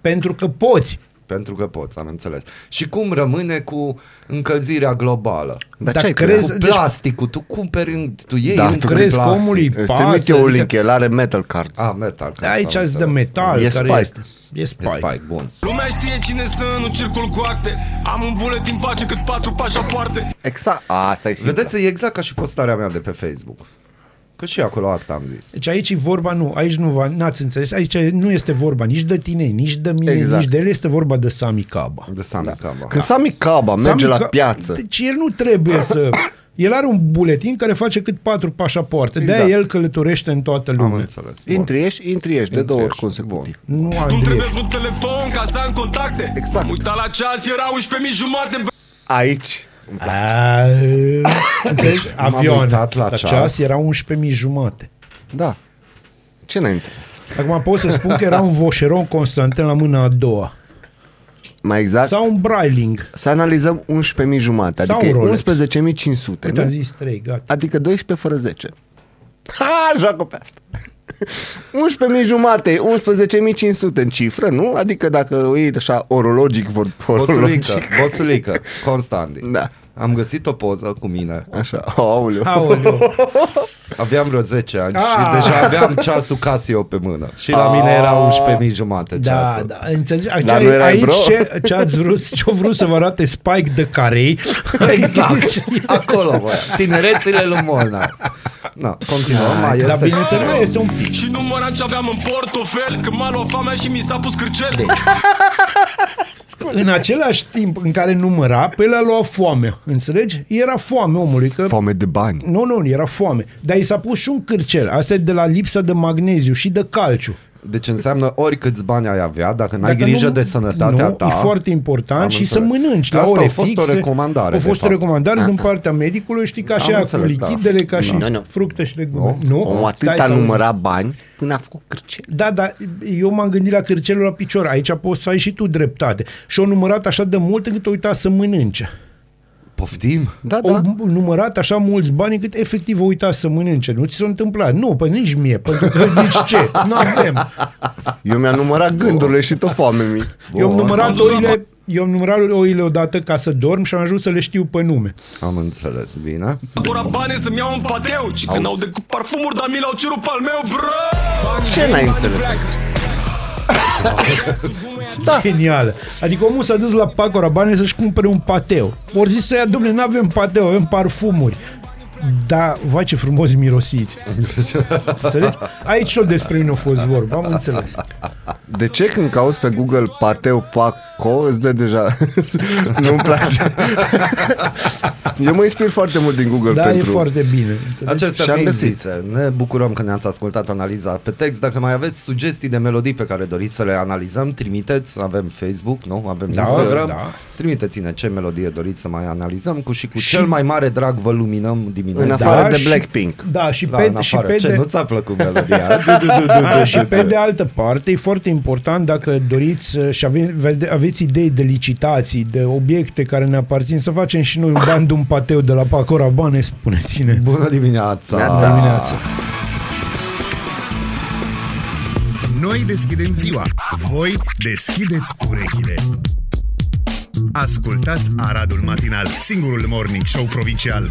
B: Pentru că poți.
A: Pentru că poți, am înțeles. Și cum rămâne cu încălzirea globală?
C: Dar
B: Dar
C: ce ai
B: crezi-
C: crezi?
A: Cu
B: deci-
A: plasticul, tu cumperi, în- tu iei
C: Da,
A: un
C: tu
B: crezi că
A: plastic.
B: omul îți
C: Îți
B: pasă,
C: trimit eu un
B: adică-
C: link, el are metal cards.
A: Ah, metal. card,
B: Aici
A: am
B: îți de
A: înțeles.
B: metal.
C: E
B: care
C: Spike.
B: Este. E
A: E
B: Spike.
A: Spike, bun.
D: Lumea știe cine sunt, nu circul cu acte Am un buletin face cât patru pașapoarte
C: Exact. A, asta e simplu.
A: Vedeți, e exact ca și postarea mea de pe Facebook. Că și acolo asta am zis.
B: Deci aici e vorba, nu, aici nu va, n-ați înțeles, aici nu este vorba nici de tine, nici de mine,
C: Exact.
B: nici de el, este vorba de Sami Caba.
A: De Sami da. Caba.
C: Când Sami Caba merge
B: Sami
C: la
B: Ca-
C: piață,
B: Deci el nu trebuie să... El are un buletin care face cât patru pașapoarte.
A: Exact.
B: De-aia el călătorește în toată
A: Am
B: lumea.
A: înțeles. Bun.
C: intri ieși, intri ieși, de
A: Intri,
C: două ori
A: ieși.
C: consecutiv.
B: Nu,
D: Nu
B: Andrei.
D: trebuie vreun telefon ca să am contacte
C: Exact.
D: Am uitat la ceas, era 11 jumate bă.
C: Aici. Îmi place.
B: A, Înțelegi?
A: m-am
B: Avion.
A: uitat la
B: la
A: ceas.
B: ceas era 11.000 jumate.
C: Da. Ce n-ai înțeles?
B: Acum pot să spun că era un Vocheron Constantin la mâna a doua.
C: Mai exact,
B: Sau un Brailing.
C: să analizăm 11.000 jumate,
B: Sau
C: adică
B: un
C: e
B: Rolex.
C: 11.500,
B: Uite, am
C: nu?
B: zis 3, gata.
C: Adică 12 fără 10. Ha, joacă pe asta. 11.000 jumate, 11.500 în cifră, nu? Adică dacă o iei așa orologic, vor,
A: Bosulică,
C: orologic.
A: bosulică, Constantin.
C: Da.
A: Am găsit o poză cu mine.
C: Așa, aoleu.
B: Aoleu.
A: Aveam vreo 10 ani
B: Ah.
A: și deja aveam ceasul Casio pe mână. Și la mine era 11.000 jumate
B: Da,
A: ceasul.
B: da, înțelegi? Aici,
C: Dar nu erai
B: aici
C: bro?
B: ce, ce ați vrut, ce-a vrut să vă arate Spike de Carei.
A: Exact. Acolo, bă. Tinerețile lui Molnar. Na, continuăm. Mai
B: Dar
A: este...
B: bineînțeles, mai este un pic.
D: Și număram ce aveam în portofel Când m-a luat foamea și mi s-a pus cârcel
B: Deci. În același timp în care număra, pe el a luat foame. Înțelegi? Era foame omului. Că
C: Foame de bani.
B: Nu, nu, era foame. Dar i s-a pus și un cârcel. Asta e de la lipsa de magneziu și de calciu.
A: Deci înseamnă ori câți bani ai avea, dacă n-ai
B: Dacă
A: grijă
B: nu-
A: de sănătatea
B: nu,
A: ta.
B: e foarte important
A: Am
B: și să
A: înțeles.
B: mănânci la
A: Asta
B: ore
A: a fost o
B: fixe.
A: recomandare,
B: A
A: de
B: fost o
A: fapt.
B: recomandare din partea medicului, știi, ca și
A: Am
B: aia cu
A: înțeles, da.
B: lichidele, ca și
C: Nu, nu.
B: fructe și legume.
A: Nu?
B: Nu?
C: Omul atât
B: Stai
C: a
B: să auzi.
C: numărat bani până a făcut cârcel.
B: Da, da, eu m-am gândit la cârcelul la picior. Aici poți să ai și tu dreptate. Și-o numărat așa de mult încât o uita să mănânce.
A: Poftim?
C: Da,
B: Da.
C: da.
B: Au numărat așa mulți bani încât efectiv o uita să mănânce. Nu ți s-a întâmplat? Nu, pe nici mie, pentru că nici ce. Nu avem.
C: Eu mi-am numărat gândurile și tot foame mi.
B: Eu am numărat
D: Am dus la
B: oile, eu am numărat oile odată ca să dorm și am ajuns să le știu pe nume.
A: Am înțeles, bine.
D: Apora bani să-mi iau un pateu Și când au decât parfumuri Dar mi l-au cerut pe al meu Vră
C: Ce n-ai înțeles?
B: Da. Genială. Adică omul s-a dus la Paco Rabanne să-și cumpere un pateu. Ori zis să ia, domnule, nu avem pateu, avem parfumuri. Da, vai ce frumos mirosiți. Înțelegi? Aici tot despre mine a fost vorba, am înțeles.
C: De ce când cauți pe Google pateu paco îți dă deja... Nu-mi place. Eu mă inspir foarte mult din Google
B: Da,
C: pentru...
B: e foarte bine. Înțelegi?
A: Acestea
C: Și am
A: fiind
C: găsit.
A: zise, ne bucurăm că ne-ați ascultat analiza pe text. Dacă mai aveți sugestii de melodii pe care doriți să le analizăm, trimiteți. Avem Facebook, nu? Avem
B: Da,
A: Instagram.
B: da.
A: Trimiteți-ne ce melodie doriți să mai analizăm cu și cu
B: Și-
A: cel mai mare drag vă luminăm dimineața.
C: În afară de
B: și-
C: Blackpink.
B: Da, și
A: Da,
B: pe,
A: în
B: și
A: afară.
B: pe
A: Ce,
B: de...
A: nu ți-a plăcut melodia? Du, du, du, du,
B: A,
A: du,
B: și
A: du,
B: pe
A: du.
B: de altă parte, e foarte important dacă doriți uh, și ave, vede- aveți idei de licitații, de obiecte care ne aparțin, să facem și noi un bani de un pateu de la Paco Rabanne, spuneți-ne.
A: Bună dimineața!
C: Neața.
B: Dimineața.
E: Noi deschidem ziua, voi deschideți urechile. Ascultați Aradul Matinal, singurul morning show provincial.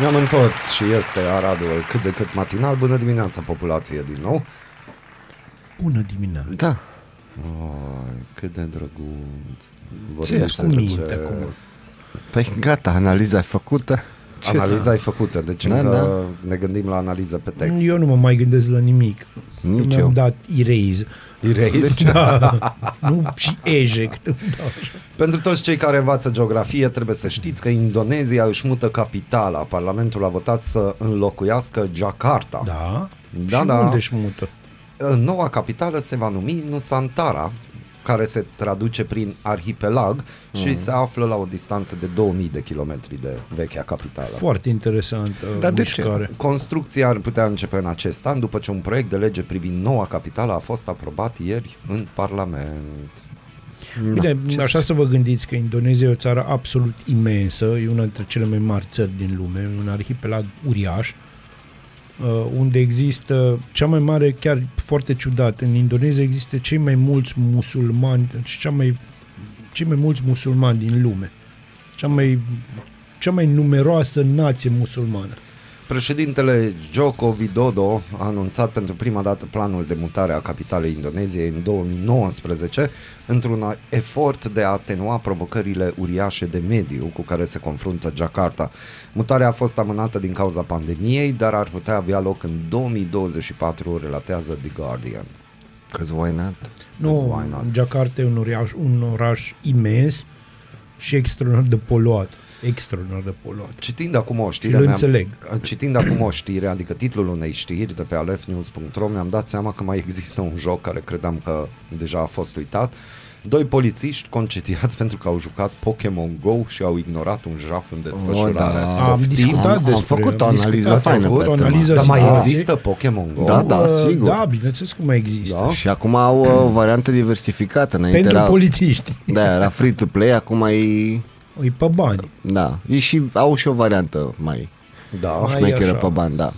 A: Ne-am întors și este Aradul cât de cât matinal. Bună dimineața, populație, din nou.
B: Bună dimineața.
C: Da.
A: Oh, cât de drăguț.
C: Ce
A: Vorbește
B: Cu
A: de
B: minte,
A: ce-
B: cum...
C: Păi gata, analiza e făcută. Ce
A: Analiza
C: să-
A: e făcută, deci
C: Da,
A: încă
C: da.
A: ne gândim la analiză pe text.
B: Eu nu mă mai gândesc la nimic.
C: Nici
B: eu mi-am
C: eu.
B: dat erase.
A: Erase?
B: Da. nu și eject. Da.
A: Pentru toți cei care învață geografie, trebuie să știți că Indonezia își mută capitala. Parlamentul a votat să înlocuiască Jakarta.
B: Da?
A: Da,
B: și
A: da.
B: unde își mută?
A: Noua capitală se va numi Nusantara, care se traduce prin arhipelag și
B: Mm.
A: se află la o distanță de 2000 de kilometri de vechea capitală.
B: Foarte interesantă
C: Dar de ce?
B: mișcare.
A: Construcția ar putea începe în acest an după ce un proiect de lege privind noua capitală a fost aprobat ieri în Parlament.
B: Bine, așa să vă gândiți că Indonezia e o țară absolut imensă, e una dintre cele mai mari țări din lume, un arhipelag uriaș, uh, unde există cea mai mare, chiar foarte ciudat, în Indonezia există cei mai mulți musulmani, deci cea mai, cei mai mulți musulmani din lume, cea mai, cea mai numeroasă nație musulmană.
A: Președintele Joko Widodo a anunțat pentru prima dată planul de mutare a capitalei Indoneziei în 2019 într-un efort de a atenua provocările uriașe de mediu cu care se confruntă Jakarta. Mutarea a fost amânată din cauza pandemiei, dar ar putea avea loc în 2024, relatează The Guardian.
C: Cause why not?
B: Nu,
A: why not?
B: Jakarta e un oraș, un oraș imens și extraordinar de poluat. Extraordinar de poluat.
A: Citind acum o știre,
B: Și îl
A: mi-am-
B: înțeleg.
A: citind acum o știre, adică titlul unei știri de pe alefnews.ro, mi-am dat seama că mai există un joc care credeam că deja a fost uitat. Doi polițiști concediați pentru că au jucat Pokémon Go și au ignorat un jaf în desfășurare.
C: da.
B: Am
A: Poftim?
B: discutat
C: am- am
B: despre
C: făcut o
B: am
C: analiză
B: discutat,
C: faină
B: am făcut
C: pe
B: o
C: tema.
B: analiză
A: Dar mai
B: situației.
A: există Pokémon Go?
C: Da, da,
B: Uh,
C: sigur.
B: Da, bineînțeles că mai există.
A: Da?
C: Și acum au uh, o variantă diversificată. Înainte
B: Pentru
C: era,
B: polițiști.
C: Da, era free to play, acum e...
B: E pe bani.
C: Da, e și, au și o variantă mai
A: Da.
B: Mai
C: șmecheră
B: așa.
C: pe bani, da.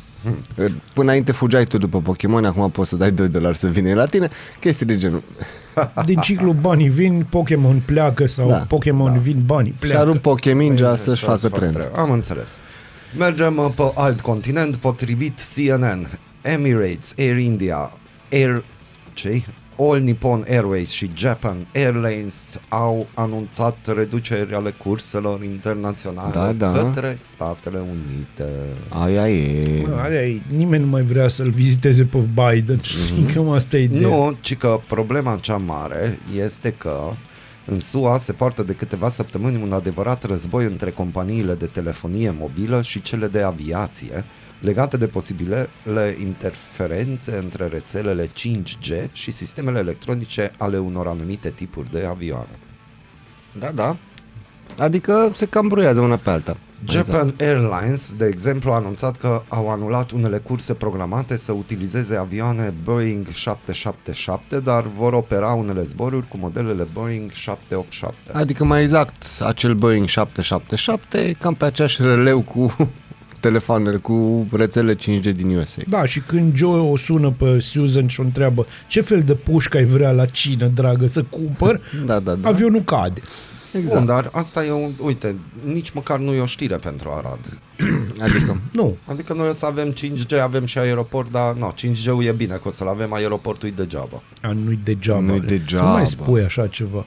C: Până înainte fugeai tu după Pokémon, acum poți să dai 2 dolari să vină la tine, chestii de genul.
B: Din ciclu banii vin, Pokémon pleacă sau
C: Da.
B: Pokémon vin, banii
C: Și a
B: pleacă.
C: rupt Pokemingea
A: Păi,
C: să-și facă trend.
A: Am înțeles. Mergem uh, pe alt continent, potrivit CNN, Emirates, Air India, Air... ce All Nippon Airways și Japan Airlines au anunțat reduceri ale curselor internaționale
C: Da, da.
A: către Statele Unite.
C: Aia e.
B: Bă, aia e, nimeni nu mai vrea să-l viziteze pe Biden.
C: Mhm.
B: Mm-hmm. Cam asta e ideea.
A: Nu, ci că problema cea mare este că în SUA se poartă de câteva săptămâni un adevărat război între companiile de telefonie mobilă și cele de aviație, legate de posibilele interferențe între rețelele 5G și sistemele electronice ale unor anumite tipuri de avioane.
C: Da, da. Adică se cam bruiază una pe alta.
A: Japan Airlines, de exemplu, a anunțat că au anulat unele curse programate să utilizeze avioane Boeing 777, dar vor opera unele zboruri cu modelele Boeing 787.
C: Adică mai exact, acel Boeing 777, cam pe aceeași releu cu telefoanele, cu rețele 5G din USA.
B: Da, și când Joe o sună pe Susan și o întreabă ce fel de pușcă ai vrea la cină, dragă, să cumpăr,
C: Da, da, da.
B: avionul cade.
C: Exact.
A: Bun, dar asta e un, uite, nici măcar nu e o știre pentru Arad.
C: Adică,
B: Nu,
A: Adică noi o să avem 5G, avem și aeroport, dar nu, 5G-ul e bine, că o să-l avem, aeroportul e degeaba.
B: a, nu-i degeaba.
C: Nu-i
B: Să
C: degeaba.
B: nu mai spui așa ceva.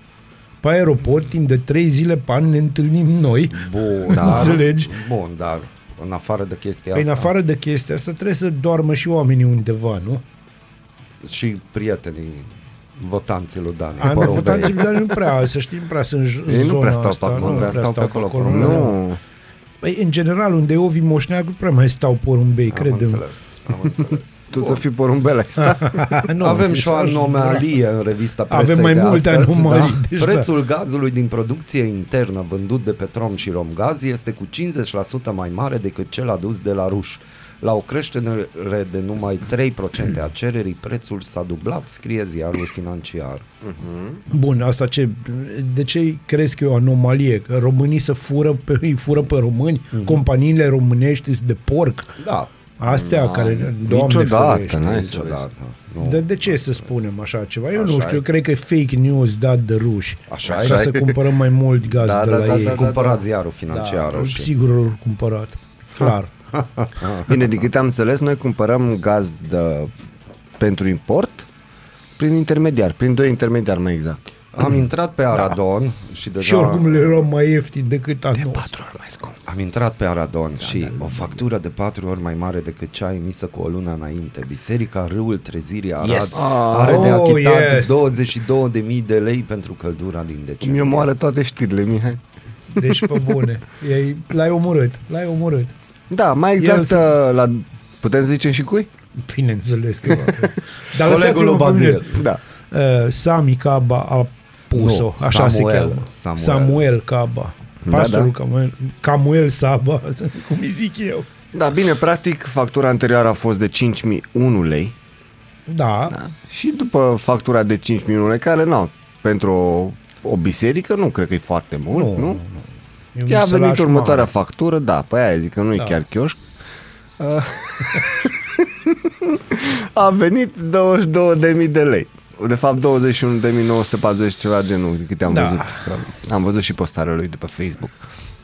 B: Pe aeroport, timp de trei zile pe an ne întâlnim noi.
A: Bun, dar,
B: Înțelegi?
A: Bun, dar în afară de chestia
B: Păi în
A: asta
B: afară de chestia asta trebuie să doarmă și oamenii undeva, nu?
A: și prietenii votanților Dani.
B: Ai mai
A: porumbei.
B: votanții dar nu prea, să știm, prea sunt în
C: Ei nu
B: zona
C: prea stau pe
B: asta,
C: acolo,
A: nu prea stau pe acolo,
B: acolo.
A: porumbei.
C: nu.
B: Păi, în general, unde e Ovi Moșneag, nu prea mai stau porumbei,
A: Am
B: credem.
A: înțeles, am înțeles.
C: Tu să fii porumbel asta.
B: nu,
A: Avem
B: deci
A: și o
B: aș
A: anomalie în revista presei
B: Avem mai
A: de
B: multe
A: astăzi,
B: anomalii,
A: Da?
B: deci da.
A: Prețul gazului din producție internă vândut de Petrom și Romgaz este cu 50% mai mare decât cel adus de la ruși. La o creștere de numai 3% a cererii, prețul s-a dublat, scrie ziarul financiar.
B: Bun, asta ce, de ce crezi că e o anomalie? Că românii să fură pe, îi fură pe români?
A: Mhm.
B: Companiile românești sunt de porc?
A: Da,
B: Astea care, doamne
C: niciodată,
B: ferește.
C: n-ai să
A: niciodată. Nu.
B: De, de ce să spunem așa ceva? Eu nu
A: Așa
B: știu,
A: e.
B: eu cred că e fake news dat de ruși.
A: Așa
B: Ca
A: e.
B: să cumpărăm mai mult gaz
C: Da,
B: de
C: da,
B: la
C: da,
B: ei.
C: da, da.
A: Cumpărat ziarul financiar.
B: da,
A: și...
B: sigur l-au cumpărat. Clar.
C: Bine, din câte am înțeles, noi cumpărăm gaz de, pentru import prin intermediar, prin doi intermediari mai exact.
A: Am intrat pe Aradon da. și deja...
B: Și oricum le erau mai ieftin decât a nostru.
C: ori mai scump.
A: Am intrat pe Aradon da, și da, o factură de patru ori mai mare decât cea emisă cu o lună înainte. Biserica Râul Trezirii Arad
B: Yes.
A: are de
B: Oh,
A: achitat
B: yes.
A: 22.000 de lei pentru căldura din decembrie.
C: Mi omoară toate știrile, Mihai.
B: Deci pe bune. Ei, l-ai omorât. L-ai omorât.
C: Da, mai exact
B: El
C: uh, la... Putem zice și cui?
B: Bineînțeles că Dar
A: Colegul
B: lăsați-mă
A: lui
B: pe
A: Bazil.
B: mine.
C: Da.
B: Uh, Sami Caba a pus-o,
A: Nu,
B: așa
A: Samuel,
B: se cheamă.
A: Samuel.
B: Samuel Caba.
C: Da,
B: Pastorul
C: da.
B: Camuel, Camuel Saba, cum îi zic eu.
C: Da, bine, practic factura anterioară a fost de 5.001 lei
B: Da,
C: da? și după factura de 5.001 lei, care nu, pentru o, o biserică nu cred că e foarte mult, nu? nu?
B: E un
C: Ea a venit
B: sălaș
C: următoarea
B: mare.
C: factură, da, pe aia zic că nu e
B: Da.
C: chiar chioșc. Uh, a venit 22.000 de lei. De fapt 21.940 ceva genul, câte am
B: Da.
C: văzut. Am văzut și postarea lui de pe Facebook.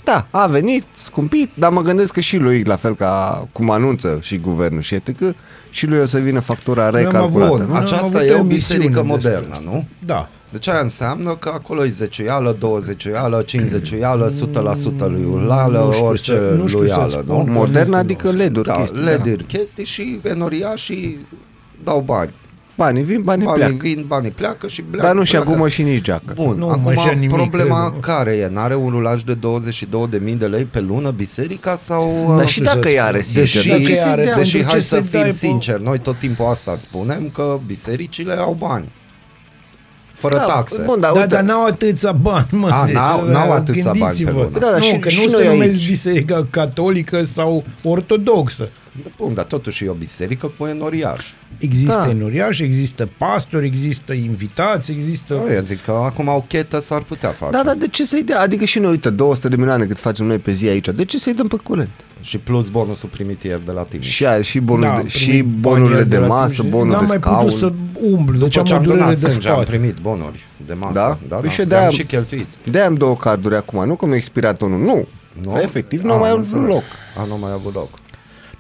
C: Da, a venit, scumpit, dar mă gândesc că și lui, la fel ca cum anunță și guvernul și etc., și lui o să vină factura
B: Noi am
C: recalculată.
B: avut-
C: nu?
B: Noi am
A: Aceasta
B: avut
A: e
B: o
A: o biserică
B: emisiune
A: modernă,
B: despre
A: nu?
B: Da.
A: Deci aia înseamnă că acolo e 10 ială, 20 ială, 50 ială, 100% lui ulală,
B: Nu știu
A: orice
B: să- nu știu
A: lui
B: să
A: ială,
B: spun.
A: nu?
C: Modern,
B: nu
C: adică
B: cunosc.
C: LED-uri,
A: Da,
C: chestii,
A: LED-uri, chestii și enoria și dau bani.
C: Banii vin, banii,
A: Banii
C: pleacă.
A: vin, banii pleacă și pleacă.
C: Dar nu și
A: pleacă.
C: acum și nici geacă.
A: Bun,
B: Nu,
A: acum
B: mă, nimic,
A: problema
B: cred,
A: care e? N-are un rulaj de 22.000 de lei pe lună biserica sau...
C: Dar și
B: știu
C: dacă
B: să
C: i are,
B: spun.
C: sincer.
A: Deși,
C: dar
B: Dacă
C: ce
B: i-are,
C: să-i dea?
B: pentru
A: deși
B: ce
A: hai
B: să
A: să
B: dai
A: fim
B: pe-
A: sinceri, noi tot timpul asta spunem că bisericile au bani. Fără
C: Da,
A: taxe.
C: Bun, dar
B: Da,
C: uite,
B: dar n-au atâția bani, mă.
A: A,
B: Deci,
A: n-au-
B: da,
A: n-au atâția bani pe
B: gândiți-vă.
A: lună.
C: Da, dar
B: nu,
C: și-
B: că
C: și
B: nu
C: noi
B: se numesc
C: aici.
B: biserica catolică sau ortodoxă.
A: Bun, dar totuși e o biserică cu enoriaș.
B: Există
C: Da.
B: da. enoriaș, există pastori, există invitați, există...
A: Da, eu zic că acum o chetă s-ar putea face.
C: da, dar de ce să-i dea? Adică și noi, uite, 200 de milioane cât facem noi pe zi aici, de ce să-i dăm pe curent?
A: Și plus bonusul primit ieri de la tine.
C: Și, aia, și, bonul
B: Da,
C: de, și
B: primim
C: bonurile
B: bani
C: de
B: la
C: masă,
B: Timiș.
C: bonul
B: N-am
C: de
B: mai
C: scaun.
B: putut să umblu, deci
A: După
B: am
A: ce am
B: durere
A: donat
B: de
A: sânge, am
B: spate.
A: primit bonuri de masă.
C: Da?
A: da,
C: Păi
A: da.
C: și de
A: Le-am
C: aia-
A: și cheltuit.
C: De am două carduri acum, nu că mi-a expirat unul, nu.
A: Nu?
C: nu? Efectiv, nu
A: A,
C: a mai
A: am
C: avut
A: înțeles.
C: loc.
A: A, nu mai a avut loc.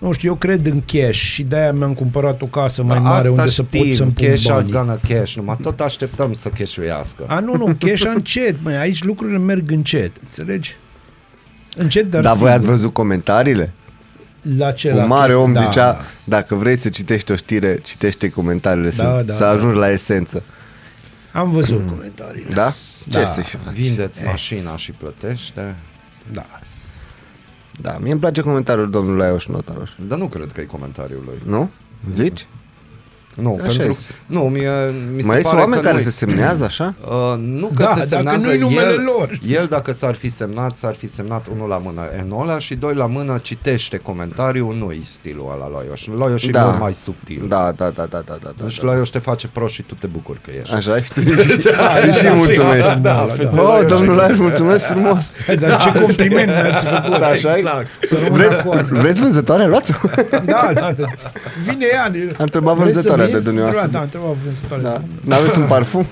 B: Nu știu, eu cred în cash și de-aia mi-am cumpărat o casă mai
A: Dar
B: mare
A: asta
B: unde să
A: știm,
B: pot să-mi pun
A: cash as
B: banii.
A: gonna cash, numai tot așteptăm să cashuiască.
B: A, nu, nu, cash încet, măi, aici lucrurile merg încet, înțelegi? Încet, dar
C: Dar voi
B: sigur.
C: ați văzut comentariile?
B: La ce?
C: Un
B: la
C: mare
B: cash?
C: om
B: da,
C: zicea,
B: da.
C: dacă vrei să citești o știre, citește comentariile,
B: Da,
C: să,
B: da,
C: să
B: da.
C: ajungi la esență.
B: Am văzut comentariile.
C: Da? Ce
B: Da.
C: să și faci?
A: Vindeți mașina și plătește.
B: Da.
C: Da, mie îmi place comentariul domnului Aioș Notaroș.
A: Dar nu cred că e comentariul lui.
C: Nu? Zici?
A: Nu,
C: Așa
A: pentru...
C: este.
A: Nu, mie, mi se
C: Mai sunt
A: pare
C: oameni
A: că
C: care
A: nu
C: se semnează așa?
A: Uh, nu că
B: Da,
A: se
B: dacă
A: semnează
B: nu-i numele
A: el,
B: lor.
A: el dacă s-ar fi semnat, s-ar fi semnat unul la mână Enola și doi la mână citește comentariul, nu-i stilul ăla Loioș. Loioș e
C: Da.
A: mult mai subtil.
C: Da, da, da, da, da, da. da,
A: Deci
C: da.
A: Loioș te face prost și tu te bucuri că ești.
C: Așa, și tu zici, și, și mulțumești.
B: Da, da, da.
C: Oh, domnul Aioș, mulțumesc frumos.
B: Hai, dar ce compliment mi-ați făcut.
C: Da, așa
B: exact.
C: e?
B: Să rămân
C: Vre,
B: acolo.
C: vreți vânzătoarea? Luați-o.
B: Da, da, da. Vine ea.
C: Am întrebat
B: Vreți să
C: vânzătoarea
B: vin?
C: de dumneavoastră.
B: Da, am întrebat vânzătoarea.
C: Da. N-aveți un parfum?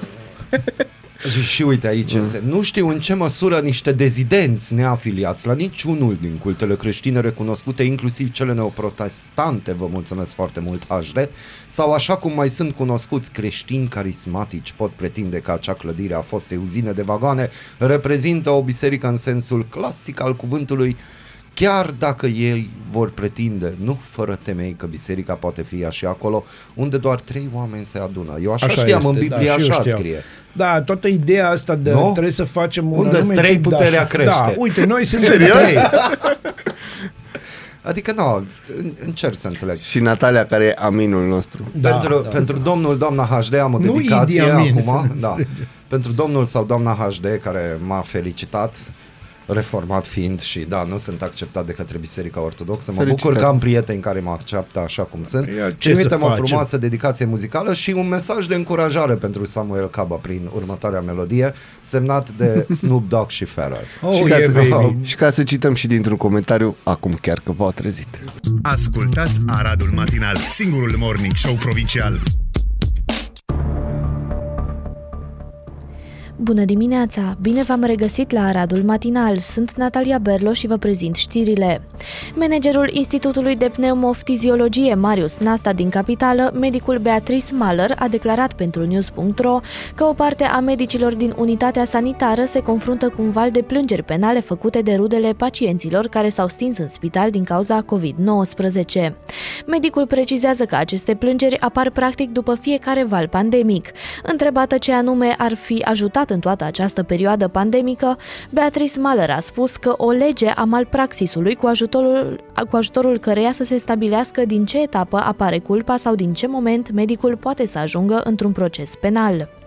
A: Și, și uite aici, mm. se, nu știu în ce măsură niște dezidenți neafiliați la niciunul din cultele creștine recunoscute, inclusiv cele neoprotestante, vă mulțumesc foarte mult, HD, sau așa cum mai sunt cunoscuți creștini carismatici, pot pretinde că acea clădire a fostei uzine de vagoane reprezintă o biserică în sensul clasic al cuvântului, chiar dacă ei vor pretinde, nu fără temei, că biserica poate fi ea și acolo, unde doar trei oameni se adună. Eu așa, așa știam,
B: este,
A: în Biblie
B: da, și eu
A: așa
B: știam.
A: scrie.
B: Da, toată ideea asta de
A: Nu?
B: trebuie să facem un
A: Unde-s
B: anume
A: trei,
B: tip de
A: puterea
B: așa.
A: crește.
B: Da, uite, noi suntem trei.
A: Adică nu, în- încerc să înțeleg.
C: Și Natalia, care e aminul nostru.
B: Da,
A: pentru,
B: da.
A: pentru domnul, doamna HD am o
B: Nu
A: dedicație
B: Idi Amin, să
A: acum.
B: ne
A: Da.
B: înțelegem.
A: Pentru domnul sau doamna HD care m-a felicitat reformat fiind și da, nu sunt acceptat de către Biserica Ortodoxă. Mă
C: Felicitări.
A: bucur că am prieteni care mă acceptă așa cum sunt.
B: Ia, ce
A: Trimitem
B: să
A: o
B: facem?
A: frumoasă dedicație muzicală și un mesaj de încurajare pentru Samuel Caba prin următoarea melodie, semnat de Snoop Dogg și Pharrell.
B: Oh,
C: și, ca
B: yeah,
C: să,
B: baby.
C: și ca să cităm și dintr-un comentariu, acum chiar că v-au trezit.
E: Ascultați Aradul Matinal, singurul morning show provincial.
F: Bună dimineața! Bine v-am regăsit la Aradul Matinal. Sunt Natalia Berlo și vă prezint știrile. Managerul Institutului de Pneumoftiziologie Marius Nasta din Capitală, medicul Beatrice Maller, a declarat pentru News.ro că o parte a medicilor din unitatea sanitară se confruntă cu un val de plângeri penale făcute de rudele pacienților care s-au stins în spital din cauza COVID-19. Medicul precizează că aceste plângeri apar practic după fiecare val pandemic. Întrebată ce anume ar fi ajutat în toată această perioadă pandemică, Beatrice Maller a spus că o lege a malpraxisului cu ajutorul, cu ajutorul căreia să se stabilească din ce etapă apare culpa sau din ce moment medicul poate să ajungă într-un proces penal.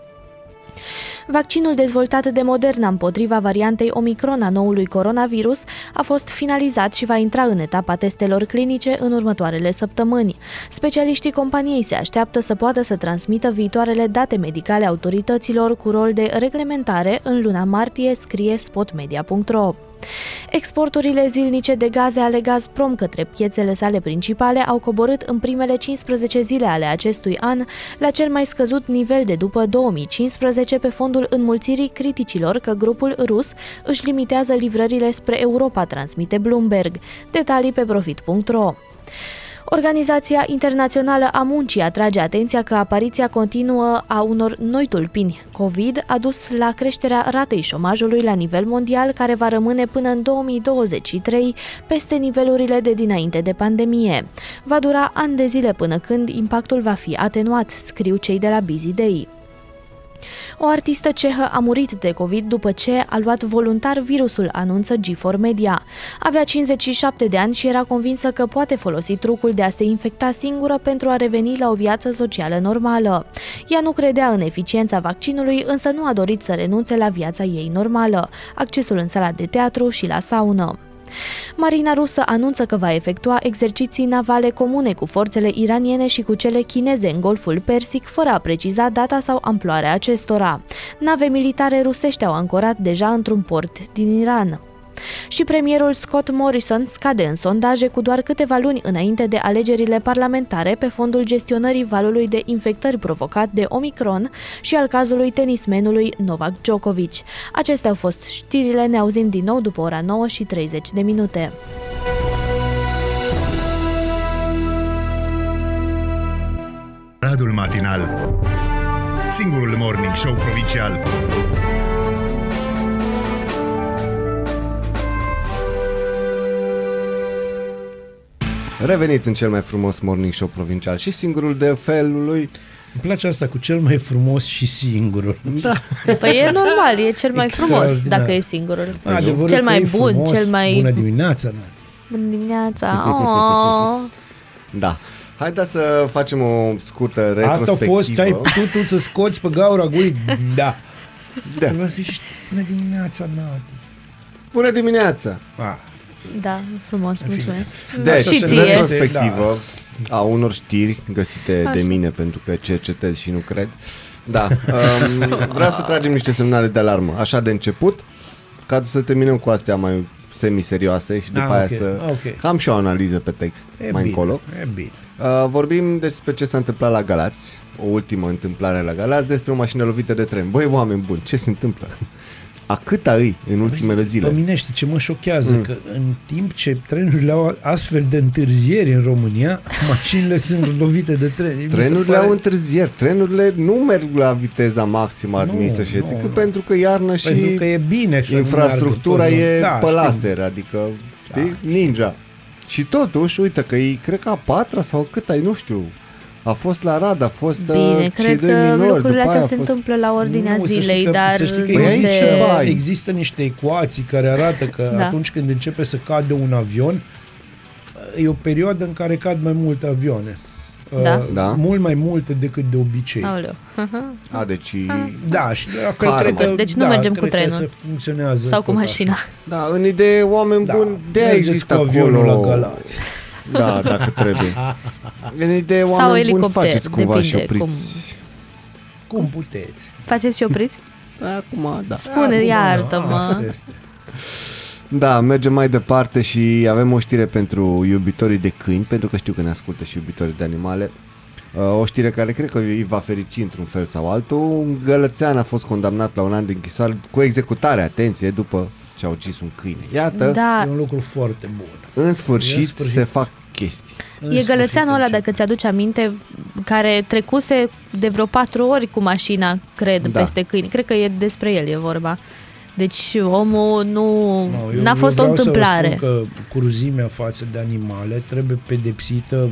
F: Vaccinul dezvoltat de Moderna împotriva variantei Omicron a noului coronavirus a fost finalizat și va intra în etapa testelor clinice în următoarele săptămâni. Specialiștii companiei se așteaptă să poată să transmită viitoarele date medicale autorităților cu rol de reglementare în luna martie, scrie spotmedia.ro. Exporturile zilnice de gaze ale Gazprom către piețele sale principale au coborât în primele 15 zile ale acestui an la cel mai scăzut nivel de după 2015 pe fondul înmulțirii criticilor că grupul rus își limitează livrările spre Europa, transmite Bloomberg. Detalii pe profit.ro. Organizația Internațională a Muncii atrage atenția că apariția continuă a unor noi tulpini COVID a dus la creșterea ratei șomajului la nivel mondial, care va rămâne până în 2023 peste nivelurile de dinainte de pandemie. Va dura ani de zile până când impactul va fi atenuat, scriu cei de la Busy Day. O artistă cehă a murit de COVID după ce a luat voluntar virusul, anunță G4 Media. Avea 57 de ani și era convinsă că poate folosi trucul de a se infecta singură pentru a reveni la o viață socială normală. Ea nu credea în eficiența vaccinului, însă nu a dorit să renunțe la viața ei normală, accesul în sala de teatru și la saună. Marina rusă anunță că va efectua exerciții navale comune cu forțele iraniene și cu cele chineze în Golful Persic, fără a preciza data sau amploarea acestora. Nave militare rusești au ancorat deja într-un port din Iran. Și premierul Scott Morrison scade în sondaje cu doar câteva luni înainte de alegerile parlamentare pe fondul gestionării valului de infectări provocat de Omicron și al cazului tenismenului Novak Djokovic. Acestea au fost știrile, ne auzim din nou după ora 9 și 30 de minute.
E: Radul Matinal Singurul Morning Show Provincial
C: Reveniți în cel mai frumos morning show provincial și singurul de felul lui.
B: Îmi place asta cu cel mai frumos și singurul.
C: Da.
F: Păi e normal, e cel mai frumos
B: Extraordinar.
F: dacă e singurul.
B: Adevărul
F: Cel
B: că
F: mai
B: e
F: bun,
B: frumos.
F: cel mai-
B: Bună dimineața, Nati.
F: Bună dimineața! Oh.
C: Da. Haideți să facem o scurtă
B: Asta a
C: retrospectivă.
B: fost, ai putut tu să scoți pe gaura gurii? Da.
C: Da.
B: Vreau să zici, bună dimineața, Nati.
C: Bună dimineața!
B: Ah,
F: Da, frumos, mulțumesc.
C: Deci,
F: și
B: se
F: ție.
B: numește-
C: retrospectivă a unor știri găsite de
F: Așa.
C: mine pentru că cercetez și nu cred. Da. Um, vreau să tragem niște semnale de alarmă. Așa de început, ca să terminăm cu astea mai semi-serioase și după
B: Ah,
C: aia
B: ok,
C: să...
B: ok.
C: Cam și o analiză pe text
B: e
C: mai
B: bine,
C: încolo.
B: E bine.
C: Uh, vorbim despre ce s-a întâmplat la Galați, o ultimă întâmplare la Galați, despre o mașină lovită de tren. Băi, oameni buni, ce se întâmplă? A câta îi în ultimele zile?
B: Pe mine știi ce mă șochează?
C: Mm.
B: Că în timp ce trenurile au astfel de întârzieri în România, mașinile sunt lovite de tren. Mi se
C: Trenurile
B: pare-
C: au întârzieri, trenurile nu merg la viteza maximă admisă și
B: nu,
C: decât
B: nu.
C: pentru că iarnă și
B: Pentru că e bine să nu
C: infrastructura
B: meargă
C: e
B: până-
C: pe
B: știm.
C: laser, adică știi? ninja. Și totuși, uite că e, cred că a patra sau cât ai, nu știu, a fost la Rad, a fost uh,
F: Bine,
C: cei
F: cred
C: doi
F: că
C: minori,
F: lucrurile
C: după
F: astea
C: aia a
F: se
C: fost...
F: întâmplă la ordinea
B: Nu, să știi
F: zilei,
B: că-
F: dar
B: să știi că
F: nu
C: Păi aici
F: se...
C: ceva.
B: Există niște ecuații care arată că
F: Da.
B: atunci când începe să cadă un avion, e o perioadă în care cad mai multe avioane.
F: Da.
B: Uh,
C: Da.
B: Mult mai multe decât de obicei.
F: Aoleu.
C: A, deci...
B: Da, și la fel
C: Karma.
B: cred că,
F: Deci nu
B: da,
F: mergem cu
B: cred că
F: trenul.
B: se funcționează
F: Sau cu
B: tot
F: mașina.
B: așa.
C: Da, în idee, oameni
B: Da,
C: buni, de
B: mergeți
C: există
B: cu avionul
C: acolo...
B: la Galați.
C: Da, dacă trebuie. În idee,
F: Sau
C: oameni buni,
F: elicopter,
C: faceți cumva și
F: depinde
C: opriți.
B: Cum puteți?
F: Faceți și opriți?
C: Acum, da.
F: Spune,
B: Acum,
F: iartă-mă.
B: asta este.
C: Da, mergem mai departe și avem o știre pentru iubitorii de câini, pentru că știu că ne ascultă și iubitorii de animale. Uh, O știre care cred că îi va ferici într-un fel sau altul. Un gălățean a fost condamnat la un an de închisoare cu executare, atenție, după ce a ucis un câine. Iată,
F: Da,
B: E un lucru foarte bun.
C: în sfârșit,
B: În sfârșit.
C: se fac chestii.
B: În
F: e gălățeanul
B: sfârșit
F: ăla,
B: începe.
F: dacă ți-aduci aminte, care trecuse de vreo patru ori cu mașina, cred,
C: Da.
F: peste câini. Cred că e despre el e vorba. Deci omul nu...
B: No, eu-
F: n-a
B: eu
F: fost o
B: vreau să vă
F: întâmplare.
B: spun că cruzimea față de animale trebuie pedepsită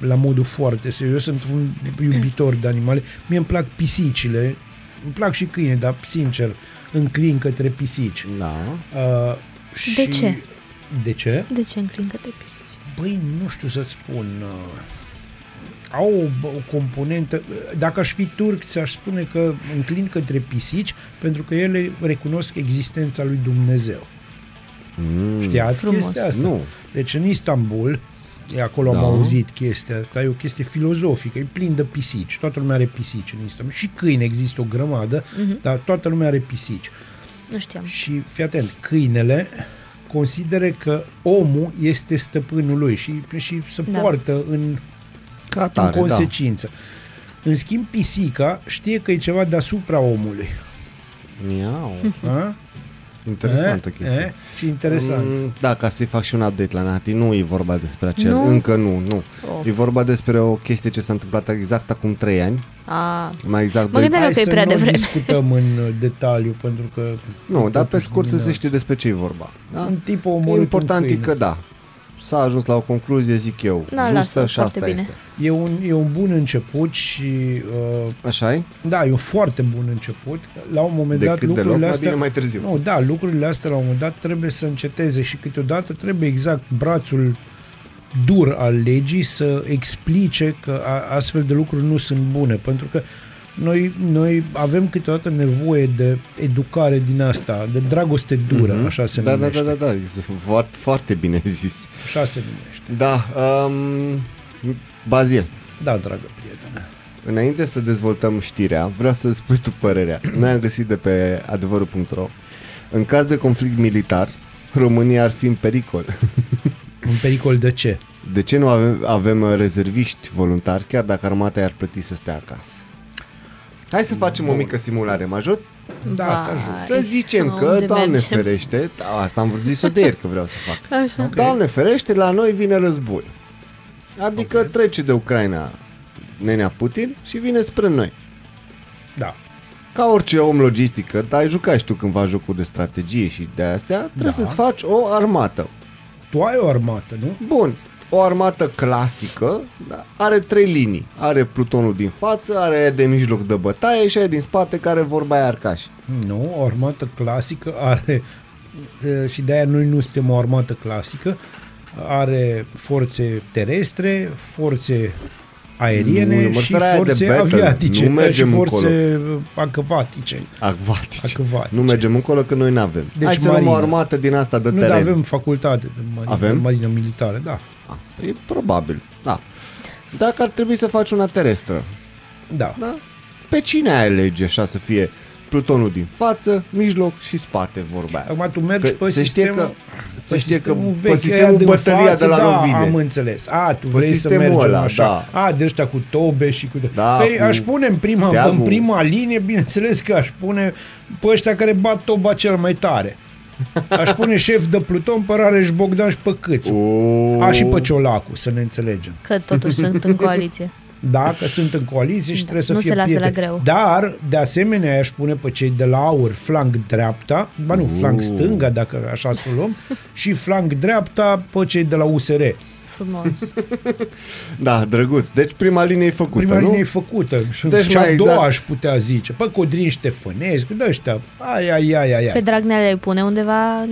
B: la modul foarte serios. Eu sunt un iubitor de animale. Mie îmi plac pisicile, îmi plac și câine, dar sincer, înclin către pisici.
C: Da.
B: Uh,
F: De
B: și-
F: ce?
B: De ce?
F: De ce înclin către pisici?
B: Băi, nu știu să-ți spun. Uh, au o, o componentă... Dacă aș fi turc, ți-aș spune că înclin către pisici pentru că ele recunosc existența lui Dumnezeu.
C: Mm.
B: Știați
F: Frumos.
B: chestia asta?
C: Nu.
B: Deci în Istanbul, e acolo
C: Da.
B: am auzit chestia asta, e o chestie filozofică, e plin de pisici, toată lumea are pisici în Istanbul. Și câini există o grămadă,
F: Mhm.
B: dar toată lumea are pisici.
F: Nu știam.
B: Și fii atent, câinele consideră că omul este stăpânul lui și, și se
F: Da.
B: poartă în,
C: Ca
B: în
C: atare, da.
B: consecință. În schimb, pisica știe că e ceva deasupra omului.
C: Miau.
B: A?
C: Interesantă
B: Eh?
C: chestie.
B: Eh? Ce interesant.
C: Mm, Da, ca să-i fac și un update la Nati, nu e vorba despre acel,
F: Nu?
C: încă nu, nu.
F: Of.
C: E vorba despre o chestie ce s-a întâmplat exact acum 3 ani,
F: A,
C: mai exact
F: Mă
C: doi
F: gândeam eu
B: Hai
F: că e
B: să
F: prea
B: nu
F: devreme.
B: discutăm în uh, detaliu, pentru că...
C: Nu, dar pe
B: totuși
C: scurt să se
B: dimineața.
C: știe despre ce e vorba. Da?
B: Un tip a omorât
C: Important
B: un
C: e
B: câine.
C: că da, s-a ajuns la o concluzie, zic eu,
F: Da,
C: justă
F: lasă,
C: și
F: foarte
C: asta
F: bine.
C: este.
B: E un, e un bun început și... Uh,
C: așa e?
B: da, e un foarte bun început. La un moment dat
C: Decât deloc,
B: lucrurile
C: mai
B: astea...
C: bine mai târziu.
B: Nu, da, lucrurile astea la un moment dat trebuie să înceteze și câteodată trebuie exact brațul dur al legii să explice că a, astfel de lucruri nu sunt bune, pentru că noi, noi avem câteodată nevoie de educare din asta, de dragoste dură,
C: Mhm.
B: așa se
C: da, da,
B: numește.
C: da, da, da, este foarte, foarte bine zis.
B: Așa se numește.
C: Da, um, Bazil,
B: Da, dragă prietenă.
C: înainte să dezvoltăm știrea, vreau să spui tu părerea. Noi am găsit de pe adevărul.ro În caz de conflict militar, România ar fi în pericol.
B: Un pericol de ce?
C: De ce nu avem, avem uh, rezerviști voluntari, chiar dacă armata i-ar plăti să stea acasă? Hai să facem o mică simulare, mă ajuți?
B: Da,
F: vai,
B: te ajut.
C: Să zicem că,
F: unde
C: Doamne
F: mergem?
C: ferește, da, asta am zis-o de ieri că vreau să fac.
F: Așa.
B: Ok.
C: Doamne ferește, la noi vine război. Adică
B: Ok.
C: trece de Ucraina nenea Putin și vine spre noi.
B: Da.
C: Ca orice om logistică, dar ai jucat și tu cândva jocul de strategie și de astea, trebuie
B: Da.
C: să-ți faci o armată.
B: Tu ai o armată, nu?
C: Bun, o armată clasică da, are trei linii. Are plutonul din față, are aia de mijloc de bătaie și aia din spate care vorba aia arcași.
B: Nu, o armată clasică are, e, și de-aia noi nu suntem o armată clasică, are forțe terestre, forțe aeriene
C: Nu, eu mă
B: și
C: refer aia de
B: forțe
C: battle.
B: aviatice,
C: Nu mergem
B: și forțe acvatice.
C: Acvatice.
B: Acvatice.
C: Nu mergem încolo că noi n-avem.
B: Deci
C: Hai să luăm o
B: marină.
C: armată din asta de
B: Nu,
C: teren.
B: dar avem facultate de marină,
C: Avem?
B: de marină militară, da.
C: E probabil, da. Dacă ar trebui să faci una terestră,
B: Da.
C: da? Pe cine ai alege așa să fie plutonul din față, mijloc și spate vorba aia?
B: Acum tu mergi
C: Că
B: pe
C: se știe
B: sistemul,
C: că- se
B: pe
C: știe că
B: sistemul
C: pe
B: vechi,
C: sistemul
B: aia din
C: bătălia
B: față,
C: de la
B: da,
C: Rovine.
B: am înțeles. A, tu vrei să
C: sistemul
B: mergem
C: ăla,
B: așa.
C: da.
B: A, de ăștia cu tobe și cu...
C: Da,
B: păi
C: cu
B: aș pune în prima,
C: steagul.
B: în prima linie, bineînțeles că aș pune pe ăștia care bat toba cel mai tare. Aș pune șef de pluton pe Rareș Bogdan și pe Câțu.
C: O...
B: A, și pe Ciolacu, să ne înțelegem.
F: Că totuși sunt în coaliție.
B: Da, că sunt în coaliție și
F: Da,
B: trebuie să
F: nu
B: fie
F: se lasă la
B: prieteni.
F: greu.
B: Dar, de asemenea, aș pune pe cei de la aur flanc dreapta, ba nu, flanc
C: Uh.
B: stânga, dacă așa să o luăm, și flanc dreapta pe cei de la USR.
F: Frumos.
C: Da, drăguț. Deci prima linie e făcută,
B: Prima
C: nu?
B: linie e făcută. Și
C: Deci
B: cea
C: mai
B: a doua
C: exact-
B: aș putea zice. Pe Codrin Ștefănescu, de ăștia. Ai, ai, ai, ai,
F: Pe
B: ai.
F: Dragnea le pune undeva în...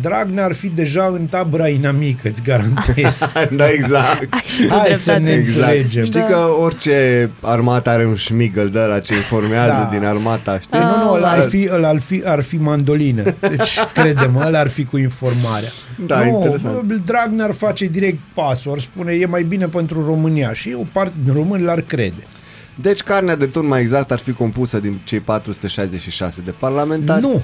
B: Dragnea ar fi deja în tabăra inamică, îți garantez.
C: da, exact.
F: Ai și tu
B: Hai să
F: dreptate.
B: ne
C: Exact.
B: înțelegem.
C: Știi
F: Da.
C: că orice armată are un șmigăl de la ce informează
B: Da.
C: din armata, știi?
B: Păi nu, nu, ăla ar
F: vai.
B: fi, ăla ar fi, ar fi mandolină. Deci, credem, ăla ar fi cu informarea.
C: Da,
B: nu,
C: interesant.
B: bă, Dragnea ar face direct pasul, ar spune e mai bine pentru România și o parte din români l-ar crede.
C: Deci carnea de tun mai exact ar fi compusă din cei 466 de parlamentari.
B: Nu,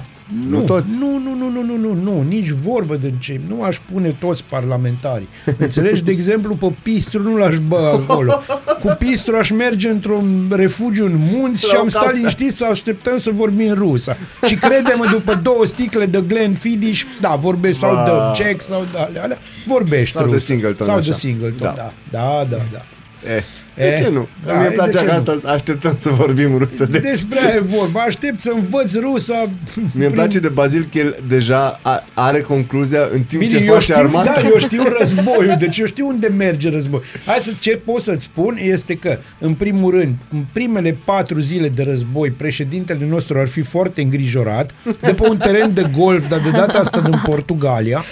C: Nu
B: nu,
C: toți?
B: Nu, nu, nu, nu, nu, nu, nu, nici vorbă de ce. Nu aș pune toți parlamentarii. Înțelegi? De exemplu, pe Pistru nu l-aș bă acolo. Cu Pistru aș merge într-un refugiu în munți
C: La
B: și
C: o
B: am stat
C: cafea.
B: liniștit să așteptăm să vorbim în rusă. Și crede-mă, după două sticle de Glen Fiddich, da, vorbești sau
C: Ba.
B: de Jack sau de alea, alea vorbești
C: Sau de
B: rusă.
C: Singleton,
B: Sau
C: așa.
B: de Singleton,
C: Da.
B: da. Da, da, da.
C: Eh, de
B: Eh,
C: ce nu?
B: da,
C: Da, Mie
B: e,
C: îmi place
B: de ce
C: că
B: nu?
C: asta așteptăm să vorbim rusă. De...
B: Despre aia e vorba. Aștept să învăț rusa.
C: Mie îmi
B: prin-
C: place de Bazil că el deja a, are concluzia în timp
B: Bine,
C: ce
B: eu
C: face
B: știu,
C: armata.
B: da, eu știu războiul, deci eu știu unde merge război. Hai să, ce pot să-ți spun este că, în primul rând, în primele patru zile de război, președintele nostru ar fi foarte îngrijorat de pe un teren de golf, dar de data asta din Portugalia,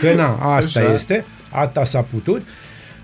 B: că na, asta
C: Așa.
B: este, ata s-a putut,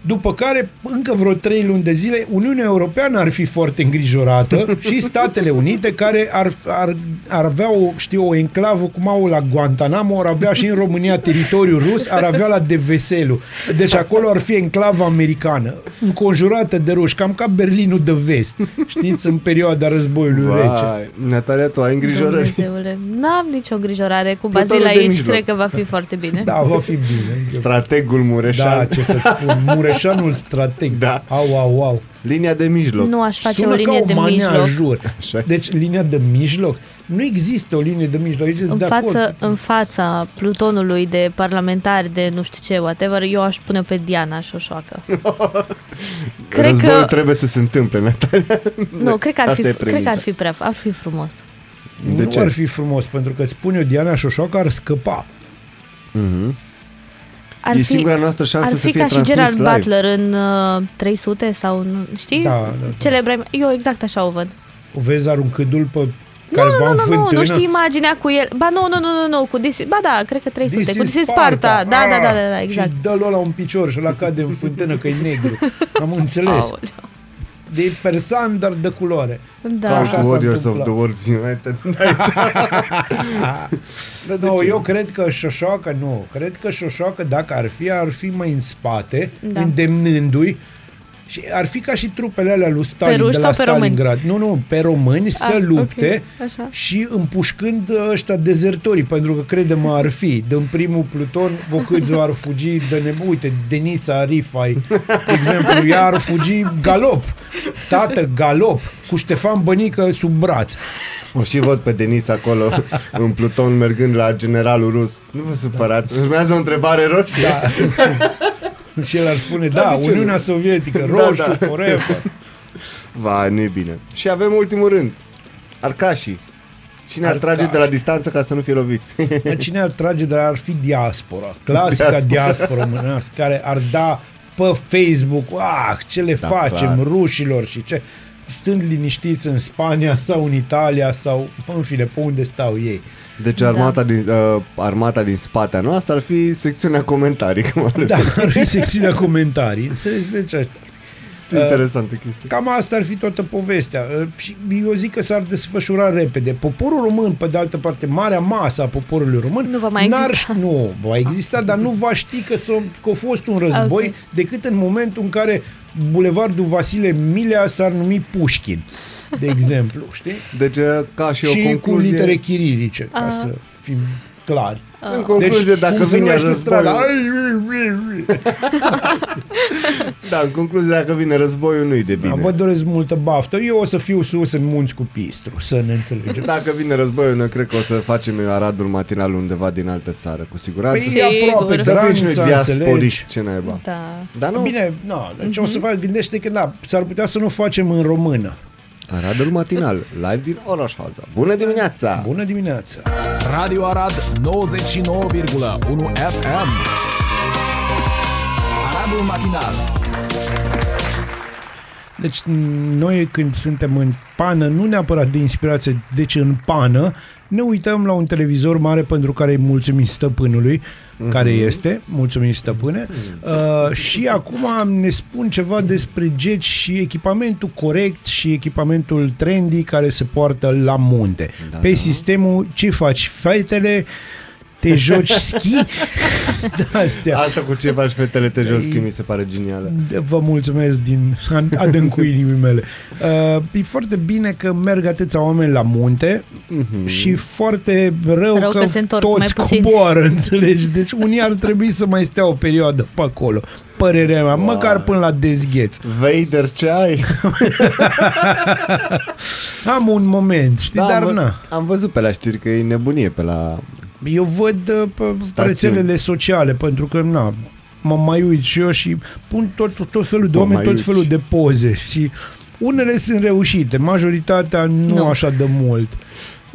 B: după care, încă vreo trei luni de zile, Uniunea Europeană ar fi foarte îngrijorată și Statele Unite, care ar, ar, ar avea o, știu, o enclavă cum au la Guantanamo, ar avea și în România teritoriul rus, ar avea la Deveselu. Deci acolo ar fi enclava americană, înconjurată de ruși, cam ca Berlinul de vest, știți, în perioada războiului rece.
C: Vai, Natalia, tu ai îngrijorări?
F: Dumnezeule. N-am nicio îngrijorare. Cu
C: Plutonul
F: Bazil
C: de
F: aici
C: mijloc.
F: cred că va fi foarte bine.
B: Da, va fi bine.
C: Strategul Mureșan.
B: Da, ce să-ți spun, Mureșanul strateg.
C: Da.
B: Au, au, au.
C: Linia de mijloc.
F: Nu aș face
B: Sună
F: o linie
B: ca
F: de
B: o
F: mijloc.
B: jur.
C: Așa e.
B: Deci linia de mijloc? Nu există o linie de mijloc. Aici
F: În
B: sunt de
F: față,
B: acord.
F: în fața plutonului de parlamentari de nu știu ce, whatever, eu aș pune pe Diana Șoșoacă. cred
C: Războiul
F: că,
C: trebuie să se întâmple, Natalia.
F: nu, cred că ar fi,
C: Asta e
F: cred că ar
C: premisa.
F: fi prea, ar fi frumos.
B: Nu
C: De ce?
B: ar fi frumos, pentru că îți spun eu, Diana Șoșoacă ar scăpa.
C: Mhm.
F: Ar
C: E
F: fi,
C: singura noastră șansă
F: ar
C: să
F: fi
C: fie
F: ca și
C: transmis
F: Gerard
C: live.
F: Butler în uh, 300 sau, nu- știi?
B: Da, da, da.
F: Celebra, eu exact așa o văd.
B: O vezi aruncându-l pe careva
F: Nu,
B: în
F: nu, nu,
B: fântână.
F: nu știi imaginea cu el. Ba nu, nu, nu, nu, nu, cu This, ba da, cred că 300,
B: This
F: cu
B: is
F: This is Sparta. Da, da, da, da, da, exact.
B: Și dă-l ăla un picior și la cade în fântână că e negru. Am înțeles.
F: Aoleu.
B: De persan, dar de culoare.
F: Da.
C: Ca
B: Așa
C: cu
B: s-a
C: Warriors of
B: întâmplat.
C: the World United. Da, de
B: Nu,
C: ce?
B: eu cred că Șoșoacă nu. Cred că Șoșoacă, dacă ar fi, ar fi mai în spate,
F: Da.
B: îndemnându-i și ar fi ca și trupele alea lui Stalin
F: ruși
B: de la
F: sau pe români?
B: Stalingrad. Nu, nu, pe români să
F: Ah,
B: lupte
F: ok, așa.
B: și împușcând ăștia dezertorii, pentru că crede-mă ar fi. Din primul pluton, vă câțiva ar fugi de nebun. Uite, Denisa Rifai, de exemplu, ea ar fugi galop. Tată, galop, cu Ștefan Bănică sub braț.
C: O și văd pe Denis acolo în pluton mergând la generalul rus. Nu vă supărați. Urmează o întrebare roșie.
B: Da. și el ar spune, da,
C: de ce
B: Uniunea
C: nu?
B: Sovietică,
C: Da,
B: roșu,
C: da.
B: forever.
C: Va, nu e bine. Și avem ultimul rând. Arcașii. Cine ar
B: Arcași.
C: trage de la distanță ca să nu fie loviți?
B: Dar Cine ar trage de la ar fi diaspora, clasica
C: Diaspora.
B: diaspora românească, care ar da pe Facebook, ah, ce le
C: Da,
B: facem
C: clar.
B: rușilor și ce stând liniștiți în Spania sau în Italia sau în fine, pe unde stau ei.
C: Deci armata, din, uh, armata din spatea noastră ar fi secțiunea comentarii. Cum ar
B: Da,
C: fi.
B: ar fi secțiunea comentarii. Înțelegi? Deci asta.
C: Interesantă chestie.
B: Cam asta ar fi toată povestea. Uh, Și eu zic că s-ar desfășura repede. Poporul român, pe de altă parte, marea masă a poporului român,
F: Nu va mai
B: n-ar,
F: exista.
B: Nu, va exista, dar nu va ști că, s-o, că a fost un război
F: Ok.
B: decât în momentul în care Bulevardul Vasile Milea s-ar numi Pușkin, de exemplu, știi?
C: Deci, uh, ca și,
B: Și,
C: o
B: cu
C: concluzie...
B: litere chirilice, ca
F: Ah.
B: să fim clari.
C: În concluzie,
B: deci,
C: dacă
B: cum se
C: vine
B: numește
C: războiul...
B: strada?
C: Da, în concluzie, dacă vine războiul, nu-i de bine.
B: Da, vă doresc multă baftă. Eu o să fiu sus în munți cu pistru, să ne înțelegem.
C: Dacă vine războiul, noi cred că o să facem Aradul matinal undeva din altă țară, cu siguranță.
B: Păi
F: Sigur.
B: e aproape,
C: să fim și noi
B: granița, înțelegi?
C: diasporiști, ce naiba.
F: Da.
C: Dar nu,
B: Bine, nu, dar ce o să fac, gândește că da, s-ar putea să nu facem în română.
C: Aradul matinal, live din Orașhaza. Bună dimineața!
B: Bună dimineața!
G: Radio Arad 99,1 FM Aradul Matinal
B: Deci noi când suntem în pană, nu neapărat de inspirație, deci în pană, ne uităm la un televizor mare pentru care îi mulțumim stăpânului, care este, mulțumim stăpâne, uh, și acum ne spun ceva despre geci și echipamentul corect și echipamentul trendy care se poartă la munte.
C: Da,
B: Pe
C: da.
B: sistemul ce faci? Fetele, te joci schi? Da, astea.
C: Asta cu ce faci fetele te jos,
B: E-
C: mi se pare genială.
B: Vă mulțumesc din adâncul inimii mele. Uh, e foarte bine că merg atâția oameni la munte
C: Mhm.
B: și foarte rău,
F: Rău
B: că,
F: că se întorc
B: toți
F: mai puțin.
B: coboară, înțelegi? Deci unii ar trebui să mai stea o perioadă pe acolo. Părerea mea,
C: Wow.
B: măcar până la dezgheț.
C: Vader, ce ai?
B: Am un moment, știi,
C: Da,
B: dar
C: am, vă-
B: na.
C: am văzut pe la știri că e nebunie pe la...
B: Eu văd uh, pe
C: Stațiuni.
B: rețelele sociale, pentru că, na, mă mai uit și eu și pun tot, tot, tot felul de
C: Mă
B: oameni,
C: mai
B: tot
C: uiți.
B: felul de poze și unele sunt reușite, majoritatea nu,
F: Nu.
B: așa de mult.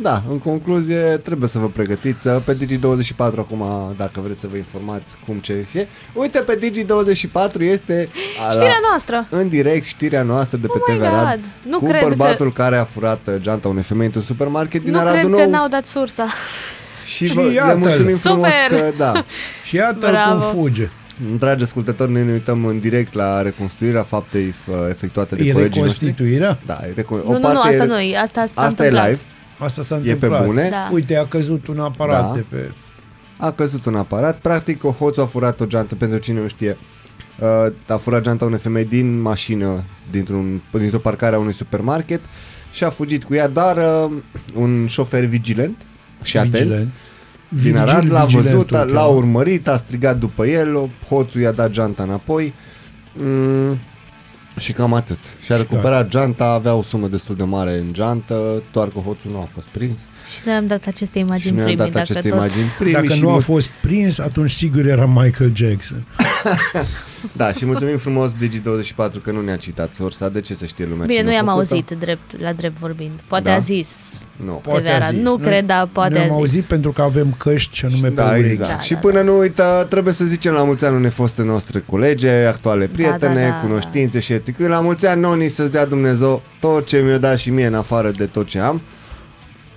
C: Da, în concluzie, trebuie să vă pregătiți uh, pe Digi24 acum, dacă vreți să vă informați cum ce e. Uite, pe Digi24 este a,
F: Știrea
C: la,
F: noastră.
C: în direct știrea noastră de pe
F: Oh my
C: TV Arad
F: God. Nu
C: cu
F: cred
C: bărbatul
F: că-
C: care a furat uh, geanta unei femei într-un supermarket din
F: Nu
C: Aradul
F: cred
C: Nou.
F: că n-au dat sursa.
C: Și,
B: Și
C: vă, le
B: iată-l.
C: mulțumim frumos
F: Super!
C: că, da,
B: Și iată
F: Bravo.
B: cum fuge.
C: dragi ascultători, noi ne uităm în direct la reconstruirea faptei f- efectuate de
B: E
C: colegii noștri.
B: reconstituirea?
C: Da, e recon-
F: Nu, nu, nu, asta nu e. Asta s-a
C: Asta e
F: întâmplat.
C: live,
B: Asta s-a
C: e pe
B: întâmplat.
C: bune.
F: Da.
B: Uite, a căzut un aparat
C: Da.
B: de pe...
C: A căzut un aparat, practic o hoțul a furat o geantă, pentru cine nu știe. Uh, a furat geanta unei femei din mașină, dintr-un, dintr-o parcare a unui supermarket și a fugit cu ea, dar uh, un șofer vigilent și atent
B: Vigilent.
C: din Arad
B: Vigil-
C: l-a văzut,
B: vigilentul
C: a-
B: îl
C: l-a
B: cheamă.
C: urmărit, a strigat după el, hoțul i-a dat geanta înapoi. Mm, Și cam atât. Și-a recuperat geanta, avea o sumă destul de mare în geantă, doar că hoțul nu a fost prins.
F: Și noi am dat aceste
C: Și
F: imagini
C: noi am
F: primii,
C: dat
F: dacă
C: aceste
F: tot...
C: imagini primii
B: Dacă
C: și
B: nu a
C: mul-
B: fost prins, atunci sigur era Michael Jackson.
C: Da, și mulțumim frumos Digi24 că nu ne-a citat sorsa. De ce să știe lumea
F: Bine,
C: cine
F: nu
C: a
F: i-am
C: făcut-o?
F: auzit drept, la drept vorbind. Poate
C: Da?
F: a zis.
C: Nu.
B: Poate
F: TVR.
B: a zis.
F: Nu cred, dar poate
B: Noi
F: a
B: am
F: zis.
B: auzit pentru că avem căști și anume pe
C: Da,
B: urechi.
C: exact.
F: Da,
C: și
F: da,
C: până nu uită, trebuie să zicem la mulți ani unei foste noastre colege, actuale prietene,
F: da, da.
C: cunoștințe și etică. La mulți ani, Noni, să-ți dea Dumnezeu tot ce mi-a dat și mie în afară de tot ce am.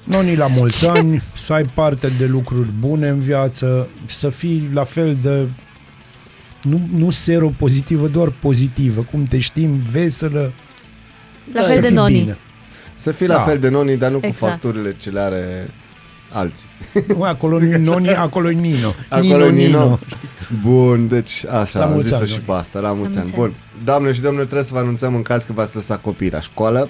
B: Noni la mulți ani, să ai parte de lucruri bune în viață, să fii la fel de nu, nu seropozitivă, doar pozitivă, cum te știm, veselă,
F: La
B: să
F: fel de
B: fii
F: noni.
B: bine.
C: Să fii la
B: Da.
C: fel de Noni, dar nu cu
F: Exact.
C: facturile ce le are alții.
B: Nu, acolo nu Noni, acolo e Nino.
C: Acolo
B: Nino, Nino.
C: Bun, deci așa,
B: La
C: am
B: mulți
C: zis-o
B: ani,
C: și
B: Noni.
C: pe asta, la mulți
F: La
C: ani.
F: mulți
C: Bun, doamne și domnule, trebuie să vă anunțăm în caz că v-ați lăsat copiii la școală.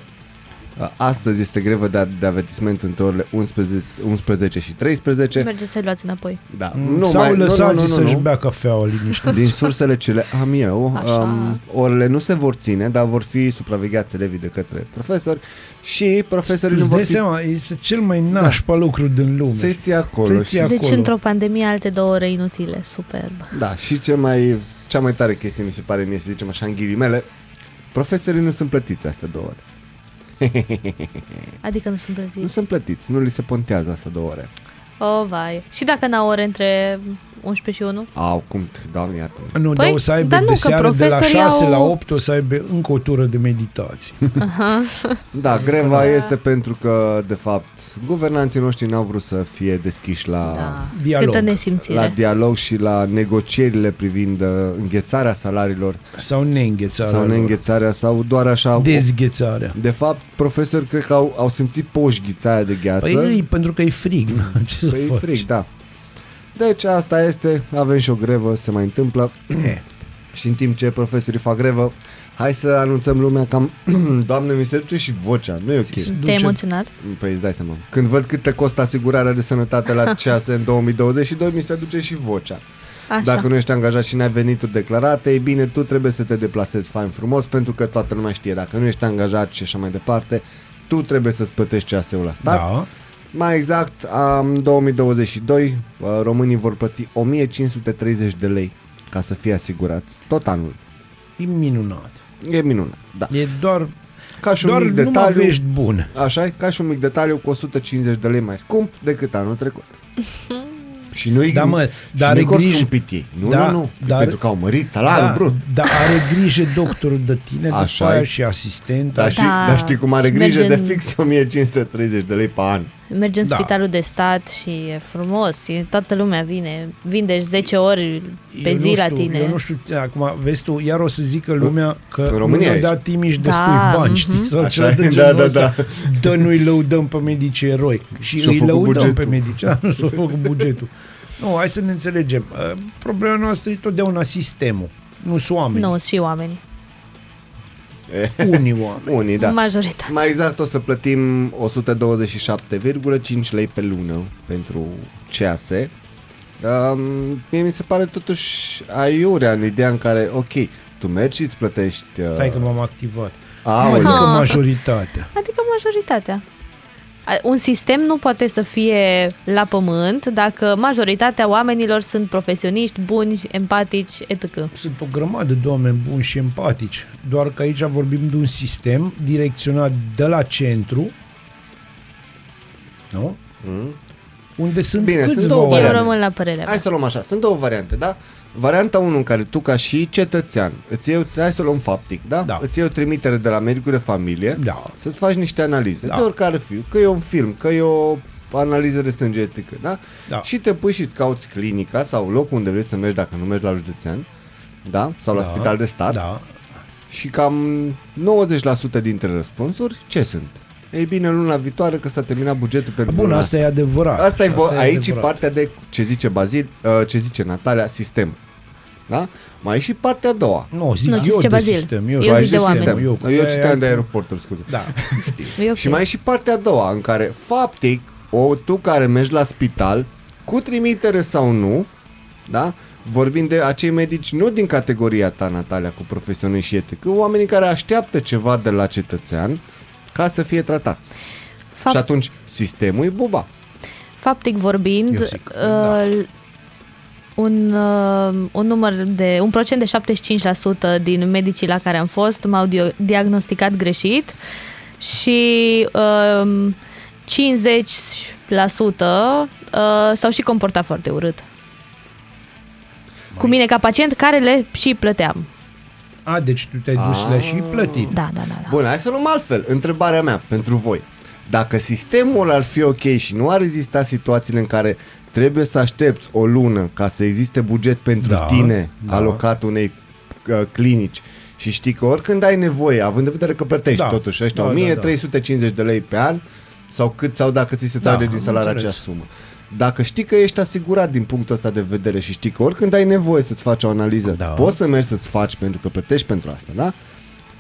C: Astăzi este grevă de, de avertisment între orele 11, 11 și 13.
F: Mergeți să-i luați înapoi.
C: Da.
B: Nu, Sau
C: mai-
B: lăsați
C: nu, nu, nu,
B: să-și
C: nu.
B: bea cafeaua liniște.
C: Din sursele ce le am eu,
F: Așa.
C: um, orele nu se vor ține, dar vor fi supravegheați elevii de către profesori și profesorii nu
B: Îți
C: vor
B: dai
C: fi
B: seama, este cel mai nașpa lucru din lume.
C: să ții acolo.
B: Să-i
C: și-
B: ții
F: Deci
B: acolo.
F: într-o pandemie alte două ore inutile. Superb.
C: Da, și ce mai, cea mai tare chestie mi se pare mie, să zicem așa în ghilimele, profesorii nu sunt plătiți astea două ore.
F: Adică nu sunt
C: Nu
F: plătiți.
C: sunt plătiți, nu li se pontează astea două ore.
F: Oh, vai. Și dacă n-au ore între 11 și 1?
C: Au, cum, doamne, iată
B: Nu,
F: Păi,
B: dar o să aibă
F: dar nu,
B: de
F: că
B: seară de la
F: profesorii
B: 6
F: au-
B: la 8 o să aibă încă o tură de meditații.
C: Da, greva este pentru că, de fapt, guvernanții noștri n-au vrut să fie deschiși la,
F: Da.
B: dialog.
F: Câtă nesimțire.
C: la dialog și la negocierile privind uh, înghețarea salariilor
B: Sau neînghețarea
C: sau
B: lor.
C: neînghețarea sau doar așa.
B: Dezghețarea.
C: De fapt, profesori cred că au, au simțit poși ghițaia de gheață.
B: Păi e pentru că e frig. na, Ce să
C: Păi e
B: faci?
C: frig, da. Deci asta este, avem și o grevă, se mai întâmplă.
B: E,
C: Și în timp ce profesorii fac grevă, hai să anunțăm lumea cam, doamne, mi se duce și vocea, nu e ok.
B: se
F: Te-ai
B: duce-
F: emoționat?
C: Păi îți dai seama. Când văd cât te costă asigurarea de sănătate la ceas în 2022, mi se duce și vocea.
F: Așa.
C: Dacă nu ești angajat și n-ai venituri declarate, e bine, tu trebuie să te deplasezi fain frumos, pentru că toată lumea știe, dacă nu ești angajat și așa mai departe, tu trebuie să-ți plătești CAS-ul la stat.
B: Da.
C: Mai exact, în 2022, uh, românii vor plăti 1530 de lei ca să fie asigurați tot anul.
B: E minunat.
C: E minunat, da.
B: E doar,
C: Ca și un
B: doar
C: mic
B: numai
C: detaliu,
B: vești bune.
C: așa e, ca și un mic detaliu cu 150 de lei mai scump decât anul trecut. și nu-i,
B: Da, mă,
C: și
B: dar
C: nu-i
B: are
C: că au
B: grijă-
C: scumpit ei. Nu,
B: Da,
C: nu, nu.
B: dar-
C: Dar, pentru că au mărit salariul
B: da,
C: brut.
B: Dar are grijă doctorul de tine,
C: Așa
B: după aia
C: e.
B: și asistenta.
C: Dar știi,
F: Da,
C: dar știi cum are
F: și
C: grijă
F: merge
C: de
F: în-
C: fix 1530 de lei pe an.
F: Mergi în
B: Da.
F: spitalul de stat și e frumos, e, toată lumea vine, vindești 10 ori pe
B: Eu
F: zi
B: nu
F: la
B: știu,
F: tine.
B: Eu nu știu, acum, vezi tu, iar o să zică lumea că
C: În România
B: nu ne-a
C: ești.
B: dat Timiș
F: Da,
B: destui bani,
F: mhm.
B: știi? Sau
C: Așa
B: ceva
C: e,
B: de
C: da,
B: genul
C: da,
B: ăsta. Dă nu-i lăudăm pe medici eroi. Și
C: Și-au
B: îi
C: făcut
B: lăudăm
C: bugetul.
B: pe medici. Da, nu s-a făcut bugetul. Nu, hai să ne înțelegem. Uh, Problema noastră e totdeauna sistemul. Nu sunt oameni.
F: Nu, și oamenii.
B: Unii oameni.
C: Unii, da.
F: Majoritatea.
C: Mai exact o să plătim 127,5 lei pe lună pentru CAS. Um, mie mi se pare totuși aiurea în ideea în care, ok, tu mergi și îți plătești... Uh,
B: Stai că m-am activat.
C: Aoleu.
B: Adică
F: Ah.
B: majoritatea.
F: Adică majoritatea. A- Un sistem nu poate să fie la pământ dacă majoritatea oamenilor sunt profesioniști, buni, empatici, etc.
B: Sunt o grămadă de oameni buni și empatici. Doar că aici vorbim de un sistem direcționat de la centru, nu?
C: Mm.
B: Unde sunt
C: Bine, sunt
B: câțiva
C: două
F: Eu
B: oameni.
C: variante.
F: rămân la părerea
C: Hai
F: mea.
C: să luăm așa, sunt două variante, da? Varianta 1 în care tu ca și cetățean îți iei, hai să luăm faptic, da?
B: Da.
C: Îți iei o trimitere de la medicul de familie
B: Da.
C: să-ți faci niște analize,
B: Da.
C: de oricare fi, că e un film, că e o analiză de sânge etică, da?
B: Da.
C: Și te pui și îți cauți clinica sau locul unde vrei să mergi dacă nu mergi la județean, da? Sau la
B: Da.
C: spital de stat.
B: Da.
C: Și cam 90% dintre răspunsuri, ce sunt? Ei bine, luna viitoare că s-a terminat bugetul pentru
B: Bun,
C: luna
B: asta e adevărat.
C: Asta e, vo- aici e
B: adevărat.
C: partea de ce zice Bazil, uh, ce zice Natalia, sistem. Da? Mai e și partea a doua.
B: Nu, zic
F: Nu,
B: eu
F: zice
B: de
F: Bazil.
B: sistem.
F: Eu
B: Eu,
F: zic
C: Ai
F: de
C: zis
F: oameni.
C: sistem.
B: Eu,
C: Eu, eu citeam de
B: aia-
C: aeroportul, scuze.
B: Da.
F: E ok.
C: Și mai e și partea a doua, în care, faptic, o, tu care mergi la spital, cu trimitere sau nu, da? Vorbim de acei medici nu din categoria ta, Natalia, cu profesioniști și etică, oamenii care așteaptă ceva de la cetățean ca să fie tratați.
F: Fapt,
C: Și atunci sistemul e buba.
F: faptic vorbind,
B: Eu zic, da.
F: uh, un, uh, un număr de un procent de 75% din medicii la care am fost m-au dio- diagnosticat greșit și uh, 50% uh, s-au și comportat foarte urât. Cu mine ca pacient care le și plăteam.
B: A, deci tu te-ai dus la și plătit.
F: Da, da, da. da.
C: Bun, hai să luăm altfel. Întrebarea mea pentru voi. Dacă sistemul ar fi ok și nu ar exista situațiile în care trebuie să aștepți o lună ca să existe buget pentru
B: Da,
C: tine
B: da.
C: alocat unei uh, clinici și știi că oricând ai nevoie, având în vedere că plătești
B: Da.
C: totuși ăștia
B: Da, da,
C: 1350 de lei pe an sau cât sau dacă ți se
B: Da,
C: trage din
B: am
C: salariu
B: înțeles.
C: acea sumă. Dacă știi că ești asigurat din punctul ăsta de vedere și știi că oricând ai nevoie să-ți faci o analiză,
B: Da.
C: poți să mergi să-ți faci pentru că plătești pentru asta, da?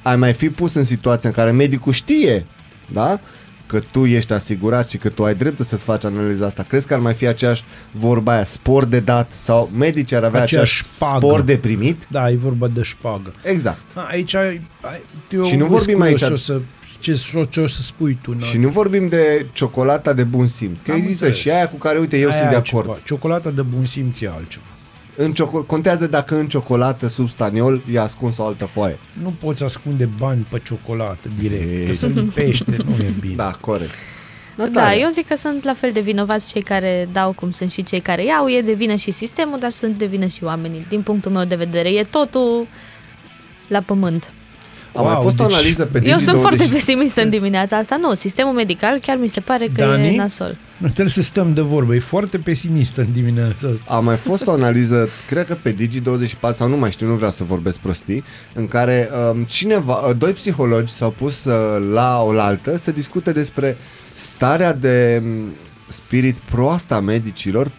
C: Ai mai fi pus în situația în care medicul știe, da? Că tu ești asigurat și că tu ai dreptul să-ți faci analiza asta. Crezi că ar mai fi aceeași vorba aia, spor de dat sau medicii ar avea
B: Aceeași
C: aceeași
B: șpagă.
C: spor de primit?
B: Da, e vorba de șpagă.
C: Exact.
B: A, Aici, ai- ai- eu
C: Și nu
B: sunt
C: vorbim
B: curios
C: aici-
B: Ce o să, ce, ce o să spui tu.
C: Și nu vorbim de ciocolata de bun simț. Că
B: Am
C: există
B: înțeles.
C: și aia cu care, uite, eu
B: Aia
C: sunt de
B: e
C: acord.
B: altceva. Ciocolata de bun simț e altceva.
C: În cioco- contează dacă în ciocolată sub staniol e ascuns o altă foaie.
B: Nu poți ascunde bani pe ciocolată direct,
C: Ei.
B: că se lipește, nu e bine.
C: Da, corect.
F: Da,
C: Natalia,
F: eu zic că sunt la fel de vinovați cei care dau cum sunt și cei care iau. E de vină și sistemul, dar sunt de vină și oamenii. Din punctul meu de vedere, e totul la pământ.
C: A mai
B: Wow,
C: fost o
B: deci-
C: analiză pe
F: Eu sunt
C: Digi20.
F: foarte pesimistă în dimineața asta. Nu, sistemul medical chiar mi se pare că
B: Dani?
F: e nasol.
B: Nu trebuie să stăm de vorbă, e foarte pesimistă în dimineața asta.
C: A mai fost o analiză, cred că pe Digi24 sau nu mai știu, nu vreau să vorbesc prostii, în care um, cineva, uh, doi psihologi s-au pus uh, la oaltă să discute despre starea de um, spirit proastă a medicilor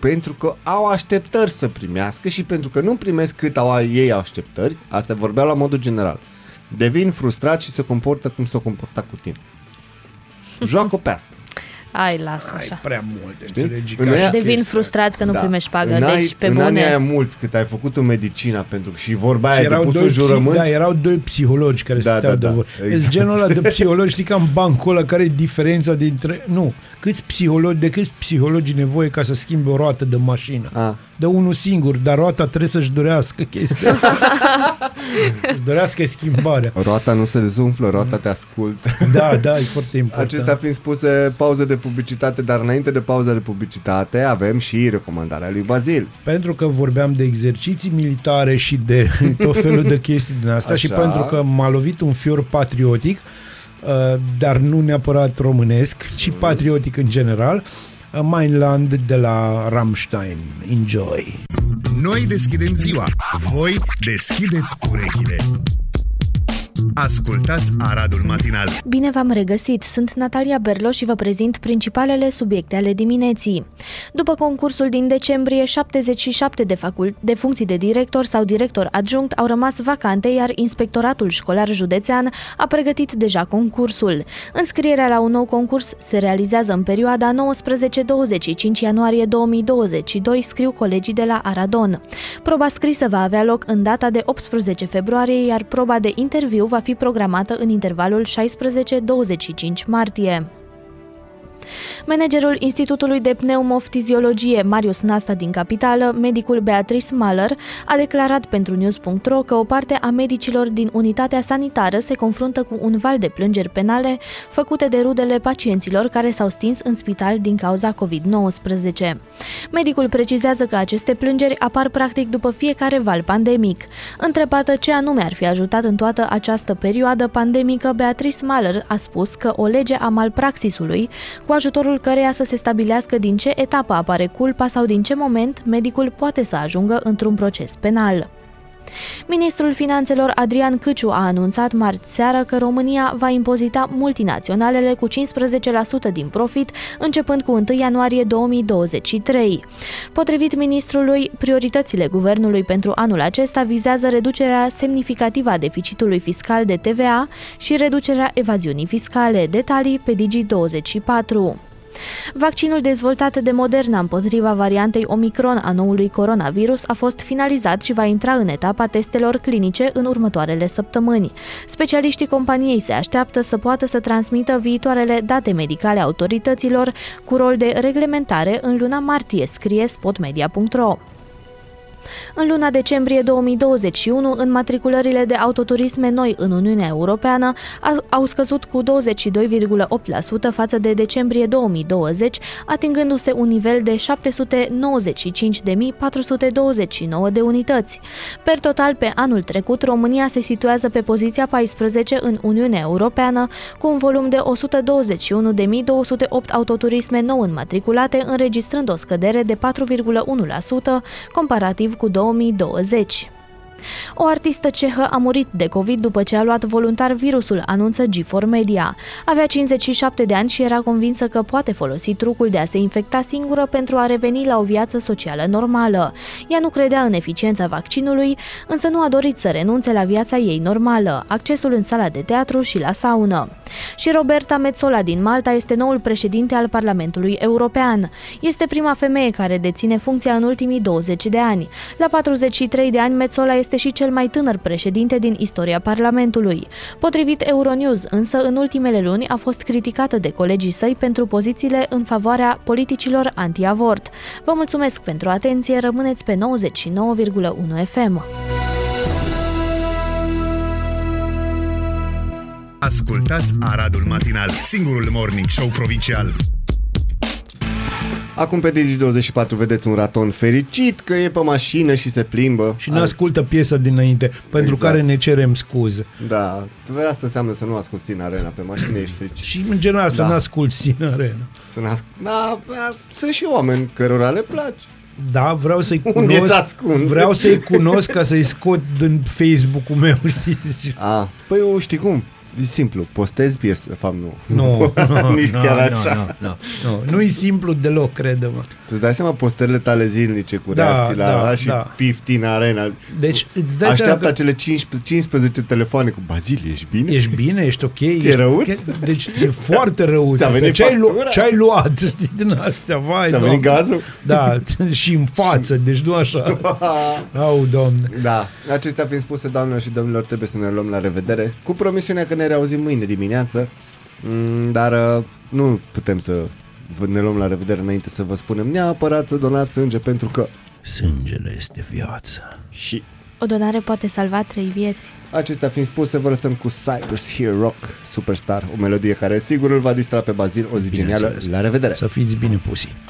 C: pentru că au așteptări să primească și pentru că nu primesc cât au ei așteptări, asta vorbea la modul general, devin frustrat și se comportă cum s-o comporta cu tine. Joacă pe asta.
F: Ai, lasă
B: Ai
F: așa.
B: prea multe, înțelegi?
C: În
B: ca
C: aia-
B: și
F: Devin
B: chestia.
F: frustrați că nu primești pagă.
C: În ai-
F: Deci, pe
C: în anii aia
F: bune.
C: mulți cât ai făcut în medicina pentru și vorba aia
B: Și
C: de
B: erau
C: pus
B: doi,
C: un
B: psi-
C: jurământ,
B: da, erau doi psihologi care
C: Da,
B: stăteau
C: da,
B: de
C: da,
B: vorbă.
C: exact.
B: Exact. genul ăla de psihologi, știi ca în bancul ăla, care e diferența dintre... Nu, câți psihologi, de câți psihologi e nevoie ca să schimbe o roată de mașină?
C: A.
B: De unul singur, dar roata trebuie să-și dorească chestia. Își dorească schimbarea.
C: roata nu se dezumflă, roata te ascultă.
B: Da, da, e foarte important.
C: Acestea fiind spuse, pauze de publicitate, dar înainte de pauza de publicitate avem și recomandarea lui Bazil.
B: Pentru că vorbeam de exerciții militare și de tot felul de chestii din asta
C: Așa.
B: și pentru că m-a lovit un fior patriotic, uh, dar nu neapărat românesc, ci patriotic în general, uh, Mainland de la Rammstein. Enjoy!
E: Noi deschidem ziua, voi deschideți urechile. Ascultați Aradul Matinal.
F: Bine v-am regăsit! Sunt Natalia Berlo și vă prezint principalele subiecte ale dimineții. După concursul din decembrie, 77 de, facul- de funcții de director sau director adjunct au rămas vacante, iar Inspectoratul Școlar Județean a pregătit deja concursul. Înscrierea la un nou concurs se realizează în perioada 19-25 ianuarie 2022, scriu colegii de la Aradon. Proba scrisă va avea loc în data de 18 februarie, iar proba de interviu va fi programată în intervalul 16-25 martie. Managerul Institutului de Pneumofiziologie Marius Nasta din Capitală, medicul Beatrice Mahler, a declarat pentru News.ro că o parte a medicilor din unitatea sanitară se confruntă cu un val de plângeri penale făcute de rudele pacienților care s-au stins în spital din cauza COVID-19. Medicul precizează că aceste plângeri apar practic după fiecare val pandemic. Întrebată ce anume ar fi ajutat în toată această perioadă pandemică, Beatrice Mahler a spus că o lege a malpraxisului, cu ajutorul căreia să se stabilească din ce etapă apare culpa sau din ce moment medicul poate să ajungă într-un proces penal. Ministrul Finanțelor Adrian Câciu a anunțat marți seară că România va impozita multinaționalele cu 15% din profit începând cu 1 ianuarie 2023. Potrivit ministrului, prioritățile guvernului pentru anul acesta vizează reducerea semnificativă a deficitului fiscal de TVA și reducerea evaziunii fiscale. Detalii pe Digi24. Vaccinul dezvoltat de Moderna împotriva variantei Omicron a noului coronavirus a fost finalizat și va intra în etapa testelor clinice în următoarele săptămâni. Specialiștii companiei se așteaptă să poată să transmită viitoarele date medicale autorităților cu rol de reglementare în luna martie, scrie spotmedia.ro. În luna decembrie 2021, înmatriculările de autoturisme noi în Uniunea Europeană au scăzut cu 22,8% față de decembrie 2020, atingându-se un nivel de 795.429 de unități. Per total, pe anul trecut, România se situează pe poziția 14 în Uniunea Europeană, cu un volum de 121.208 autoturisme nou înmatriculate, înregistrând o scădere de 4,1% comparativ cu 2020. O artistă cehă a murit de COVID după ce a luat voluntar virusul, anunță G4 Media. Avea 57 de ani și era convinsă că poate folosi trucul de a se infecta singură pentru a reveni la o viață socială normală. Ea nu credea în eficiența vaccinului, însă nu a dorit să renunțe la viața ei normală, accesul în sala de teatru și la saună. Și Roberta Metsola din Malta este noul președinte al Parlamentului European. Este prima femeie care deține funcția în ultimii 20 de ani. La 43 de ani, Metsola este și cel mai tânăr președinte din istoria Parlamentului. Potrivit Euronews, însă, în ultimele luni a fost criticată de colegii săi pentru pozițiile în favoarea politicilor anti-avort. Vă mulțumesc pentru atenție, rămâneți pe 99,1 FM.
E: Ascultați Aradul Matinal, singurul morning show provincial.
C: Acum pe Digi24 vedeți un raton fericit că e pe mașină și se plimbă.
B: Și ne ascultă piesa dinainte, pentru
C: Exact.
B: care ne cerem scuze.
C: Da, asta înseamnă să nu asculti în arena pe mașină, ești fericit.
B: Și în general să
C: Da.
B: nu asculti în arena.
C: Să ne asc- da, da, sunt și oameni cărora le place.
B: Da, vreau să-i
C: Unde
B: cunosc.
C: se ascund?
B: Vreau să-i cunosc ca să-i scot din Facebook-ul meu, știți?
C: A, păi eu știi cum? E simplu, postezi piesă, de fapt nu.
B: Nu, nu,
C: Nici
B: nu,
C: chiar
B: nu,
C: așa.
B: Nu, nu, nu. Nu-i simplu deloc, crede-mă.
C: Tu îți dai seama postările tale zilnice cu
B: Da,
C: reacții la
B: da,
C: ăla și
B: da.
C: pifti în arena.
B: Deci îți dai seama
C: Așteaptă
B: că
C: acele 15, 15 telefoane cu Bazil, ești bine?
B: ești bine, ești ok. Ți-e
C: răuț?
B: Deci ți-e foarte răuț.
C: Ți-a venit
B: ce ai, lu-
C: factura?
B: ce ai luat, știi, din astea, vai,
C: Ți-a
B: doamne.
C: venit gazul?
B: Da, și în față, deci nu așa. Au, doamne.
C: Da, acestea fiind spuse, doamnelor și domnilor, trebuie să ne luăm la revedere, cu promisiunea că ne reauzim mâine dimineață, Mm, dar uh, nu putem să vă- ne luăm la revedere înainte să vă spunem neapărat să donați sânge pentru că
B: Sângele este viață.
C: și
F: O donare poate salva trei vieți.
C: acestea fiind spuse, vă lăsăm cu Cypress Hill Rock Superstar, o melodie care sigur îl va distra pe Bazil, o zi genială.
B: Bineînțeles.
C: La revedere!
B: Să fiți bine pusi.